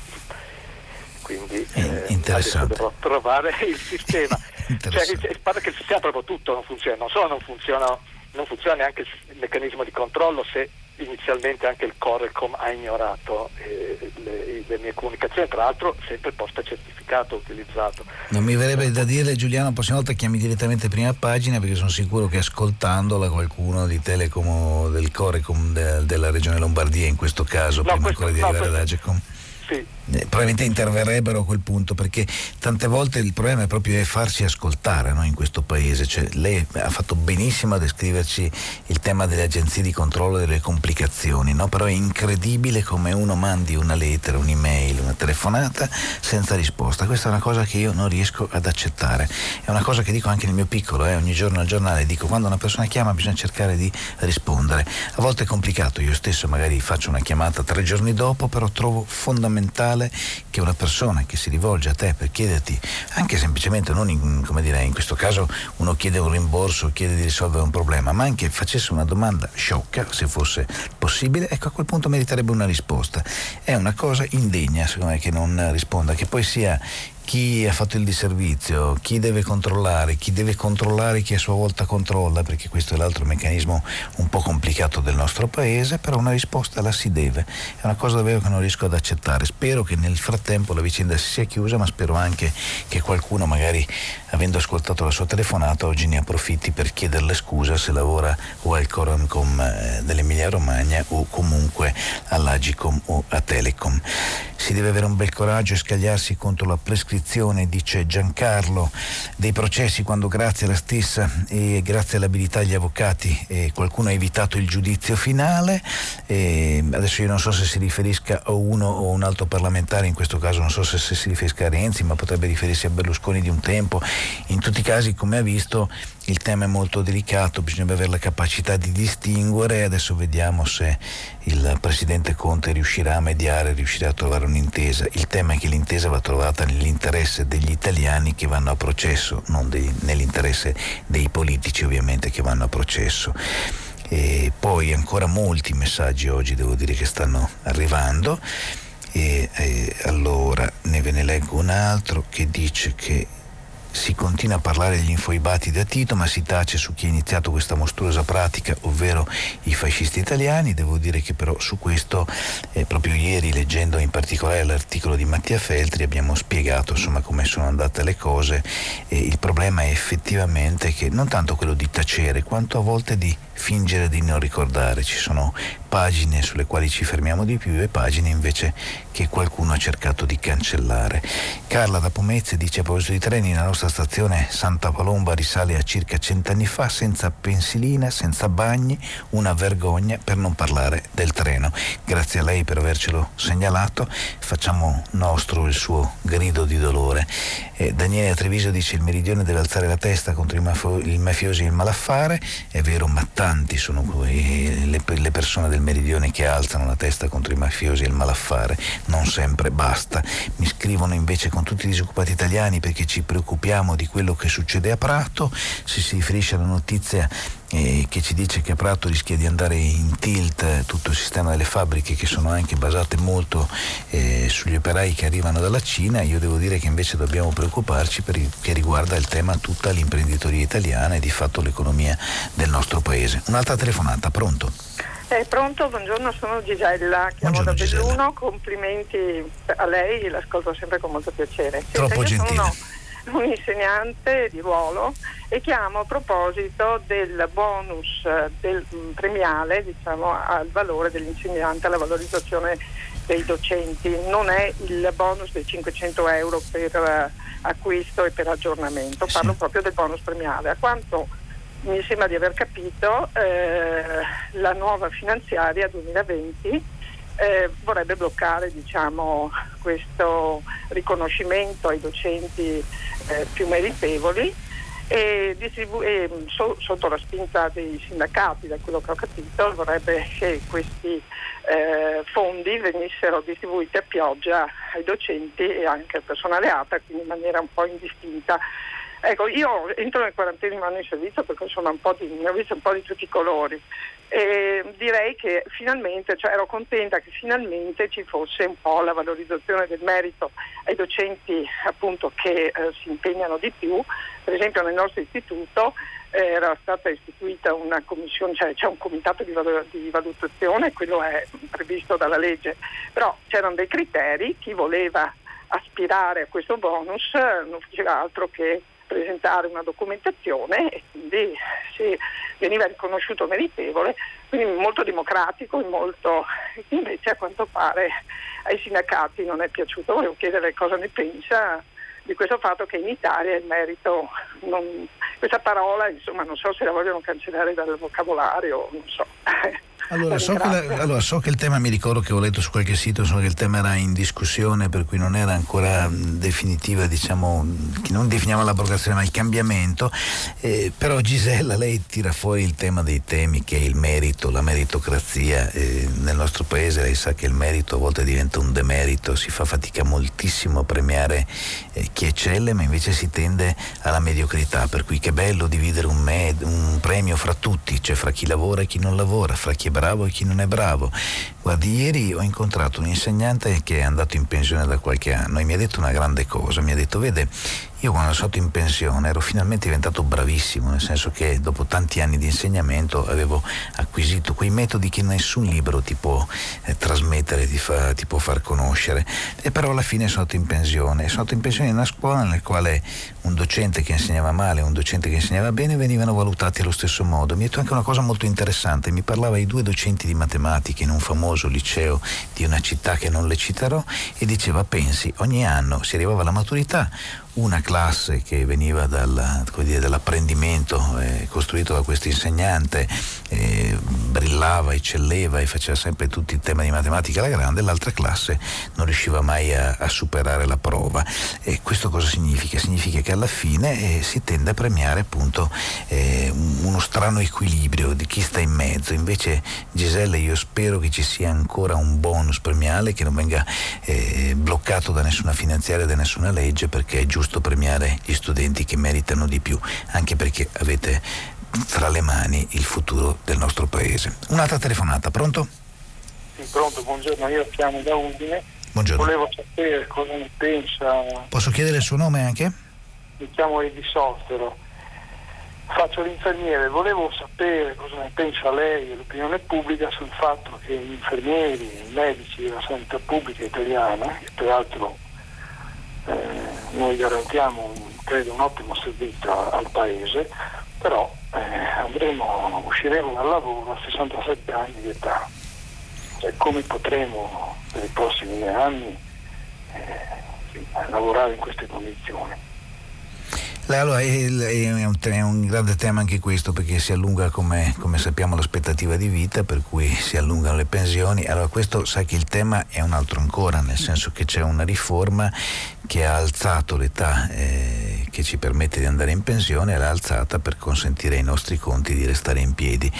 Quindi eh, adesso dovrò trovare il sistema. cioè, pare che il sistema proprio tutto non funziona, non solo non funziona, non funziona neanche il meccanismo di controllo se inizialmente anche il Corecom ha ignorato eh, le, le, mie comunicazioni, tra l'altro sempre posta certificato utilizzato. Non mi verrebbe da dire Giuliano, la prossima volta chiami direttamente prima pagina perché sono sicuro che ascoltandola qualcuno di Telecom o del Corecom de, della regione Lombardia in questo caso, no, prima questo, ancora di no, arrivare ad Agecom. Sì, probabilmente interverrebbero a quel punto perché tante volte il problema è proprio farsi ascoltare no, in questo paese. Cioè, lei ha fatto benissimo a descriverci il tema delle agenzie di controllo delle complicazioni, no? però è incredibile come uno mandi una lettera, un'email, una telefonata senza risposta. Questa è una cosa che io non riesco ad accettare. È una cosa che dico anche nel mio piccolo, eh? ogni giorno al giornale dico quando una persona chiama bisogna cercare di rispondere. A volte è complicato, io stesso magari faccio una chiamata tre giorni dopo, però trovo fondamentale fondamentale che una persona che si rivolge a te per chiederti, anche semplicemente non in, come dire, in questo caso uno chiede un rimborso, chiede di risolvere un problema, ma anche facesse una domanda sciocca, se fosse possibile, ecco a quel punto meriterebbe una risposta. È una cosa indegna, secondo me, che non risponda, che poi sia chi ha fatto il disservizio, chi deve controllare, chi deve controllare chi a sua volta controlla, perché questo è l'altro meccanismo un po' complicato del nostro paese, però una risposta la si deve. È una cosa davvero che non riesco ad accettare. Spero che nel frattempo la vicenda si sia chiusa, ma spero anche che qualcuno, magari avendo ascoltato la sua telefonata, oggi ne approfitti per chiederle scusa se lavora o al Corancom eh, dell'Emilia Romagna o comunque all'Agicom o a Telecom. Si deve avere un bel coraggio e scagliarsi contro la prescrizione dice Giancarlo, dei processi quando grazie alla stessa e grazie all'abilità degli avvocati eh, qualcuno ha evitato il giudizio finale. Eh, adesso io non so se si riferisca a uno o un altro parlamentare, in questo caso non so se si riferisca a Renzi, ma potrebbe riferirsi a Berlusconi di un tempo. In tutti i casi, come ha visto, il tema è molto delicato, bisogna avere la capacità di distinguere. Adesso vediamo se il presidente Conte riuscirà a mediare, riuscirà a trovare un'intesa. Il tema è che l'intesa va trovata nell'interesse degli italiani che vanno a processo, non dei, nell'interesse dei politici ovviamente che vanno a processo. E poi ancora molti messaggi oggi devo dire che stanno arrivando. E, e allora ne ve ne leggo un altro che dice che si continua a parlare degli infoibati da Tito, ma si tace su chi ha iniziato questa mostruosa pratica, ovvero i fascisti italiani. Devo dire che però su questo, eh, proprio ieri, leggendo in particolare l'articolo di Mattia Feltri, abbiamo spiegato insomma, come sono andate le cose. Eh, il problema è effettivamente che non tanto quello di tacere, quanto a volte di fingere di non ricordare. Ci sono pagine sulle quali ci fermiamo di più e pagine invece che qualcuno ha cercato di cancellare. Carla da Pomezze dice a proposito di treni, la nostra stazione Santa Palomba risale a circa cent'anni fa senza pensilina, senza bagni, una vergogna per non parlare del treno. Grazie a lei per avercelo segnalato, facciamo nostro il suo grido di dolore. Eh, Daniele Treviso dice il meridione deve alzare la testa contro i, mafio- i mafiosi e il malaffare, è vero ma tanti sono le, le persone del meridione che alzano la testa contro i mafiosi e il malaffare, non sempre basta. Mi scrivono invece con tutti i disoccupati italiani perché ci preoccupiamo di quello che succede a Prato, se si riferisce alla notizia eh, che ci dice che a Prato rischia di andare in tilt eh, tutto il sistema delle fabbriche che sono anche basate molto eh, sugli operai che arrivano dalla Cina, io devo dire che invece dobbiamo preoccuparci perché riguarda il tema tutta l'imprenditoria italiana e di fatto l'economia del nostro paese. Un'altra telefonata, pronto? Eh, pronto, buongiorno, sono Gisella, chiamo buongiorno, da Belluno, Gisella. complimenti a lei, l'ascolto sempre con molto piacere. Troppo Senta, gentile. Sono un insegnante di ruolo e chiamo a proposito del bonus del premiale diciamo, al valore dell'insegnante, alla valorizzazione dei docenti. Non è il bonus dei 500 euro per uh, acquisto e per aggiornamento, parlo sì. proprio del bonus premiale. A quanto mi sembra di aver capito, eh, la nuova finanziaria 2020 eh, vorrebbe bloccare diciamo, questo riconoscimento ai docenti eh, più meritevoli e, distribu- e so- sotto la spinta dei sindacati, da quello che ho capito, vorrebbe che questi eh, fondi venissero distribuiti a pioggia ai docenti e anche al personale ATA, quindi in maniera un po' indistinta. Ecco, io entro nel quarantesimo anno di servizio perché insomma un po' di, ne ho visto un po' di tutti i colori e direi che finalmente, cioè ero contenta che finalmente ci fosse un po' la valorizzazione del merito ai docenti appunto che eh, si impegnano di più. Per esempio nel nostro istituto eh, era stata istituita una commissione, cioè c'è un comitato di, val- di valutazione, quello è previsto dalla legge, però c'erano dei criteri, chi voleva aspirare a questo bonus non faceva altro che presentare una documentazione e quindi si veniva riconosciuto meritevole, quindi molto democratico e molto invece a quanto pare ai sindacati non è piaciuto. Volevo chiedere cosa ne pensa di questo fatto che in Italia il merito, non, questa parola insomma non so se la vogliono cancellare dal vocabolario, non so. Allora so, la, allora so, che il tema, mi ricordo che ho letto su qualche sito, so che il tema era in discussione, per cui non era ancora definitiva, diciamo, che non definiamo l'abrogazione, ma il cambiamento. Eh, però Gisella, lei tira fuori il tema dei temi che è il merito, la meritocrazia. Eh, nel nostro paese lei sa che il merito a volte diventa un demerito, si fa fatica moltissimo a premiare eh, chi eccelle, ma invece si tende alla mediocrità, per cui che bello dividere un, med- un premio fra tutti, cioè fra chi lavora e chi non lavora, fra chi è bravo e chi non è bravo. Guardi, ieri ho incontrato un insegnante che è andato in pensione da qualche anno e mi ha detto una grande cosa, mi ha detto, vede, io quando sono stato in pensione ero finalmente diventato bravissimo, nel senso che dopo tanti anni di insegnamento avevo acquisito quei metodi che nessun libro ti può eh, trasmettere, ti, fa, ti, può far conoscere. E però alla fine sono andato in pensione. Sono andato in pensione in una scuola nella quale un docente che insegnava male e un docente che insegnava bene venivano valutati allo stesso modo. Mi ha detto anche una cosa molto interessante, mi parlava di due docenti di matematica in un famoso liceo di una città che non le citerò e diceva pensi ogni anno si arrivava alla maturità una classe che veniva dal, dire, dall'apprendimento eh, costruito da questo insegnante, eh, brillava, eccelleva e faceva sempre tutti i temi di matematica alla grande, l'altra classe non riusciva mai a, a superare la prova. E questo cosa significa? Significa che alla fine eh, si tende a premiare appunto eh, uno strano equilibrio di chi sta in mezzo. Invece Giselle io spero che ci sia ancora un bonus premiale che non venga eh, bloccato da nessuna finanziaria, da nessuna legge perché è giusto giusto premiare gli studenti che meritano di più, anche perché avete tra le mani il futuro del nostro paese. Un'altra telefonata, pronto? Sì, pronto, buongiorno, io chiamo da Udine. Buongiorno. Volevo sapere cosa ne pensa. Posso chiedere il suo nome anche? Mi chiamo Edi Softero. Faccio l'infermiere, volevo sapere cosa ne pensa lei e l'opinione pubblica sul fatto che gli infermieri, i medici della sanità pubblica italiana, che peraltro eh, noi garantiamo credo un ottimo servizio al Paese, però eh, andremo, usciremo dal lavoro a 67 anni di età. Cioè, come potremo per i prossimi anni eh, lavorare in queste condizioni? Allora, è, un, è, un, grande tema anche questo perché si allunga come, come, sappiamo l'aspettativa di vita per cui si allungano le pensioni. Allora questo sa che il tema è un altro ancora, nel senso che c'è una riforma che ha alzato l'età eh, che ci permette di andare in pensione, l'ha alzata per consentire ai nostri conti di restare in piedi.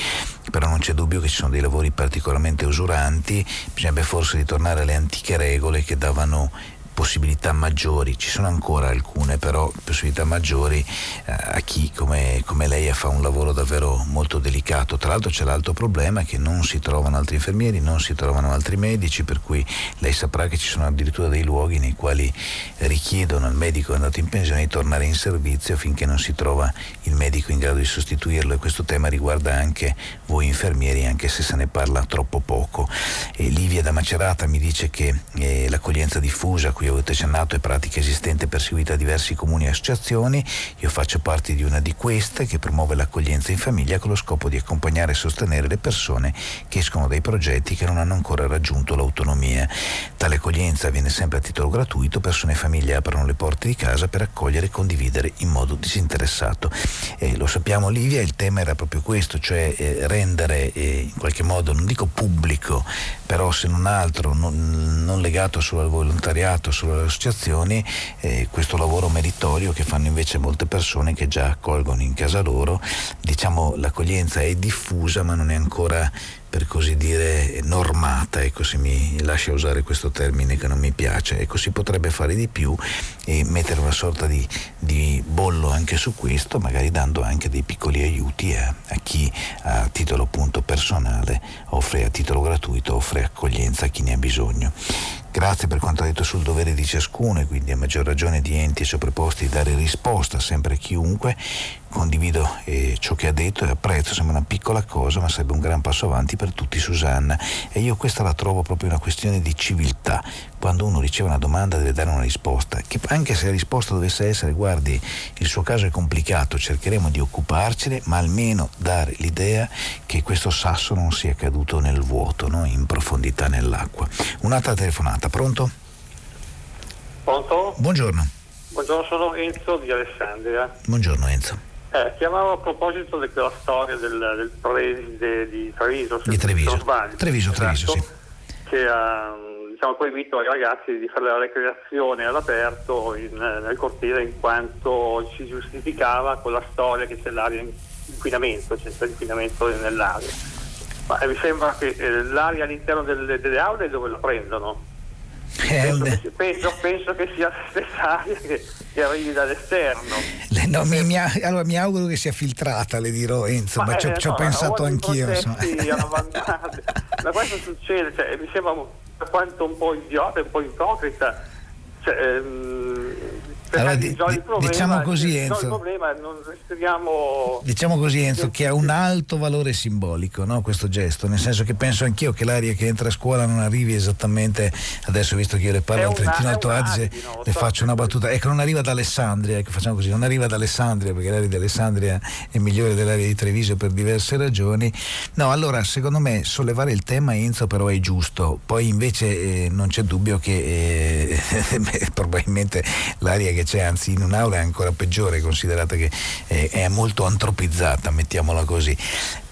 Però non c'è dubbio che ci sono dei lavori particolarmente usuranti, bisognerebbe forse ritornare alle antiche regole che davano possibilità maggiori, ci sono ancora alcune però possibilità maggiori eh, a chi come, come, lei fa un lavoro davvero molto delicato. Tra l'altro c'è l'altro problema che non si trovano altri infermieri, non si trovano altri medici, per cui lei saprà che ci sono addirittura dei luoghi nei quali richiedono al medico andato in pensione di tornare in servizio finché non si trova il medico in grado di sostituirlo e questo tema riguarda anche voi infermieri anche se se ne parla troppo poco. E Livia da Macerata mi dice che eh, l'accoglienza diffusa cui avete accennato è pratica esistente perseguita da diversi comuni e associazioni. Io faccio parte di una di queste che promuove l'accoglienza in famiglia con lo scopo di accompagnare e sostenere le persone che escono dai progetti che non hanno ancora raggiunto l'autonomia. Tale accoglienza avviene sempre a titolo gratuito, persone e famiglie aprono le porte di casa per accogliere e condividere in modo disinteressato. Eh, lo sappiamo Livia, il tema era proprio questo, cioè eh, rendere eh, in qualche modo, non dico pubblico, però se non altro non, non legato solo al volontariato, solo alle associazioni, eh, questo lavoro meritorio che fanno invece molte persone che già accolgono in casa loro, diciamo l'accoglienza è diffusa ma non è ancora per così dire normata, ecco se mi lascia usare questo termine che non mi piace, ecco si potrebbe fare di più e mettere una sorta di, di bollo anche su questo, magari dando anche dei piccoli aiuti a, a chi a titolo appunto personale offre a titolo gratuito, offre accoglienza a chi ne ha bisogno. Grazie per quanto ha detto sul dovere di ciascuno e quindi a maggior ragione di enti soppreposti di dare risposta sempre a chiunque. Condivido eh, ciò che ha detto e apprezzo, sembra una piccola cosa ma sarebbe un gran passo avanti per tutti Susanna e io questa la trovo proprio una questione di civiltà. Quando uno riceve una domanda deve dare una risposta, che anche se la risposta dovesse essere guardi il suo caso è complicato, cercheremo di occuparcene ma almeno dare l'idea che questo sasso non sia caduto nel vuoto, no? in profondità nell'acqua. Un'altra telefonata pronto? Pronto? Buongiorno. Buongiorno, sono Enzo di Alessandria. Buongiorno Enzo. Eh, chiamavo a proposito di quella storia del, del preside di Treviso. Di Treviso. Sbaglio, Treviso, esatto, Treviso, sì. Che ha diciamo, proibito ai ragazzi di fare la recreazione all'aperto in, nel cortile in quanto si giustificava con la storia che c'è l'aria inquinamento, c'è l'inquinamento nell'aria. Ma mi sembra che eh, l'aria all'interno delle, delle aule dove la prendono? Penso che, penso, penso, che sia la stessa aria che, che arrivi dall'esterno. No, mi, mi, allora mi auguro che sia filtrata, le dirò Enzo, ma, ma ci, eh, ci ho pensato anch'io. ma questo succede, cioè, mi sembra quanto un po' idiota, un po' ipocrita. Cioè, ehm, allora, di, di, problema, diciamo così Enzo, problema, diciamo così Enzo che ha un alto valore simbolico no, questo gesto nel senso che penso anch'io che l'aria che entra a scuola non arrivi esattamente adesso visto che io le parlo al Trentino Alto Adige le faccio una battuta. Ecco non arriva da Alessandria ecco, facciamo così non arriva da Alessandria perché l'aria di Alessandria è migliore dell'aria di Treviso per diverse ragioni. No allora secondo me sollevare il tema Enzo però è giusto. Poi invece eh, non c'è dubbio che eh, probabilmente l'aria che c'è anzi in un'aula è ancora peggiore considerata che eh, è molto antropizzata mettiamola così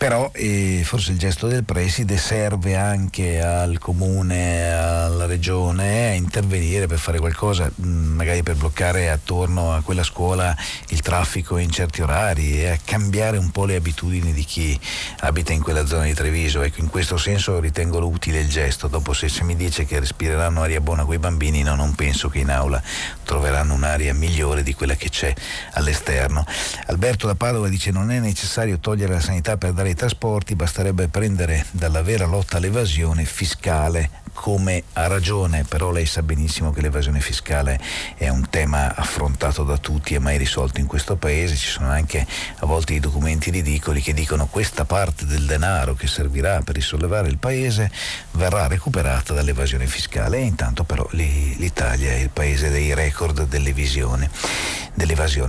però eh, forse il gesto del preside serve anche al comune, alla regione a intervenire per fare qualcosa, mm, magari per bloccare attorno a quella scuola il traffico in certi orari e a cambiare un po' le abitudini di chi abita in quella zona di Treviso. Ecco, in questo senso ritengo utile il gesto. Dopo se, se mi dice che respireranno aria buona quei bambini, no, non penso che in aula troveranno un'aria migliore di quella che c'è all'esterno. Alberto da Padova dice non è necessario togliere la sanità per dare i trasporti, basterebbe prendere dalla vera lotta all'evasione fiscale come ha ragione, però lei sa benissimo che l'evasione fiscale è un tema affrontato da tutti e mai risolto in questo paese, ci sono anche a volte i documenti ridicoli che dicono questa parte del denaro che servirà per risollevare il paese verrà recuperata dall'evasione fiscale e intanto però l'Italia è il paese dei record dell'evasione.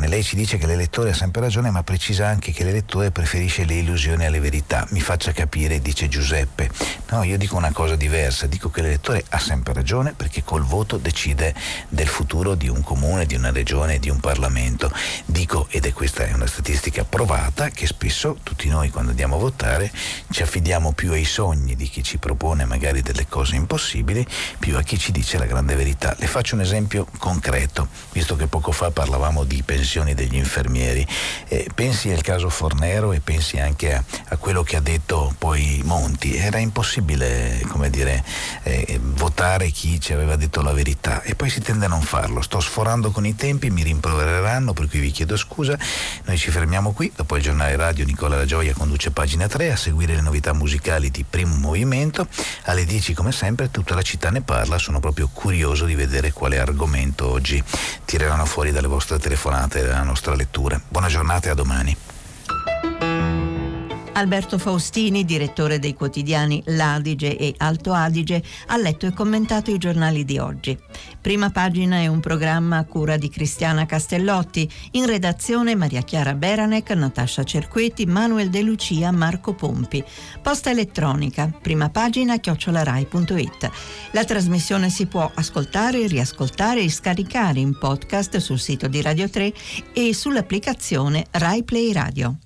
Lei ci dice che l'elettore ha sempre ragione ma precisa anche che l'elettore preferisce le illusioni alle verità, mi faccia capire, dice Giuseppe. No, io dico una cosa diversa, dico che l'elettore ha sempre ragione perché col voto decide del futuro di un comune, di una regione, di un Parlamento. Dico, ed è questa è una statistica provata, che spesso tutti noi quando andiamo a votare ci affidiamo più ai sogni di chi ci propone magari delle cose impossibili, più a chi ci dice la grande verità. Le faccio un esempio concreto, visto che poco fa parlavamo di pensioni degli infermieri. Eh, pensi al caso Fornero e pensi anche a, a quello che ha detto poi Monti. Era impossibile, come dire, eh, votare chi ci aveva detto la verità e poi si tende a non farlo. Sto sforando con i tempi, mi rimprovereranno, per cui vi chiedo scusa. Noi ci fermiamo qui, dopo il giornale radio Nicola La Gioia conduce pagina 3 a seguire le novità musicali di Primo Movimento. Alle 10 come sempre tutta la città ne parla, sono proprio curioso di vedere quale argomento oggi tireranno fuori dalle vostre telefonate e dalla nostra lettura. Buona giornata e a domani. Alberto Faustini, direttore dei quotidiani L'Adige e Alto Adige, ha letto e commentato i giornali di oggi. Prima pagina è un programma a cura di Cristiana Castellotti, in redazione Maria Chiara Beranec, Natascia Cerqueti, Manuel De Lucia, Marco Pompi. Posta elettronica, prima pagina chiocciolarai.it. La trasmissione si può ascoltare, riascoltare e scaricare in podcast sul sito di Radio 3 e sull'applicazione Rai Play Radio.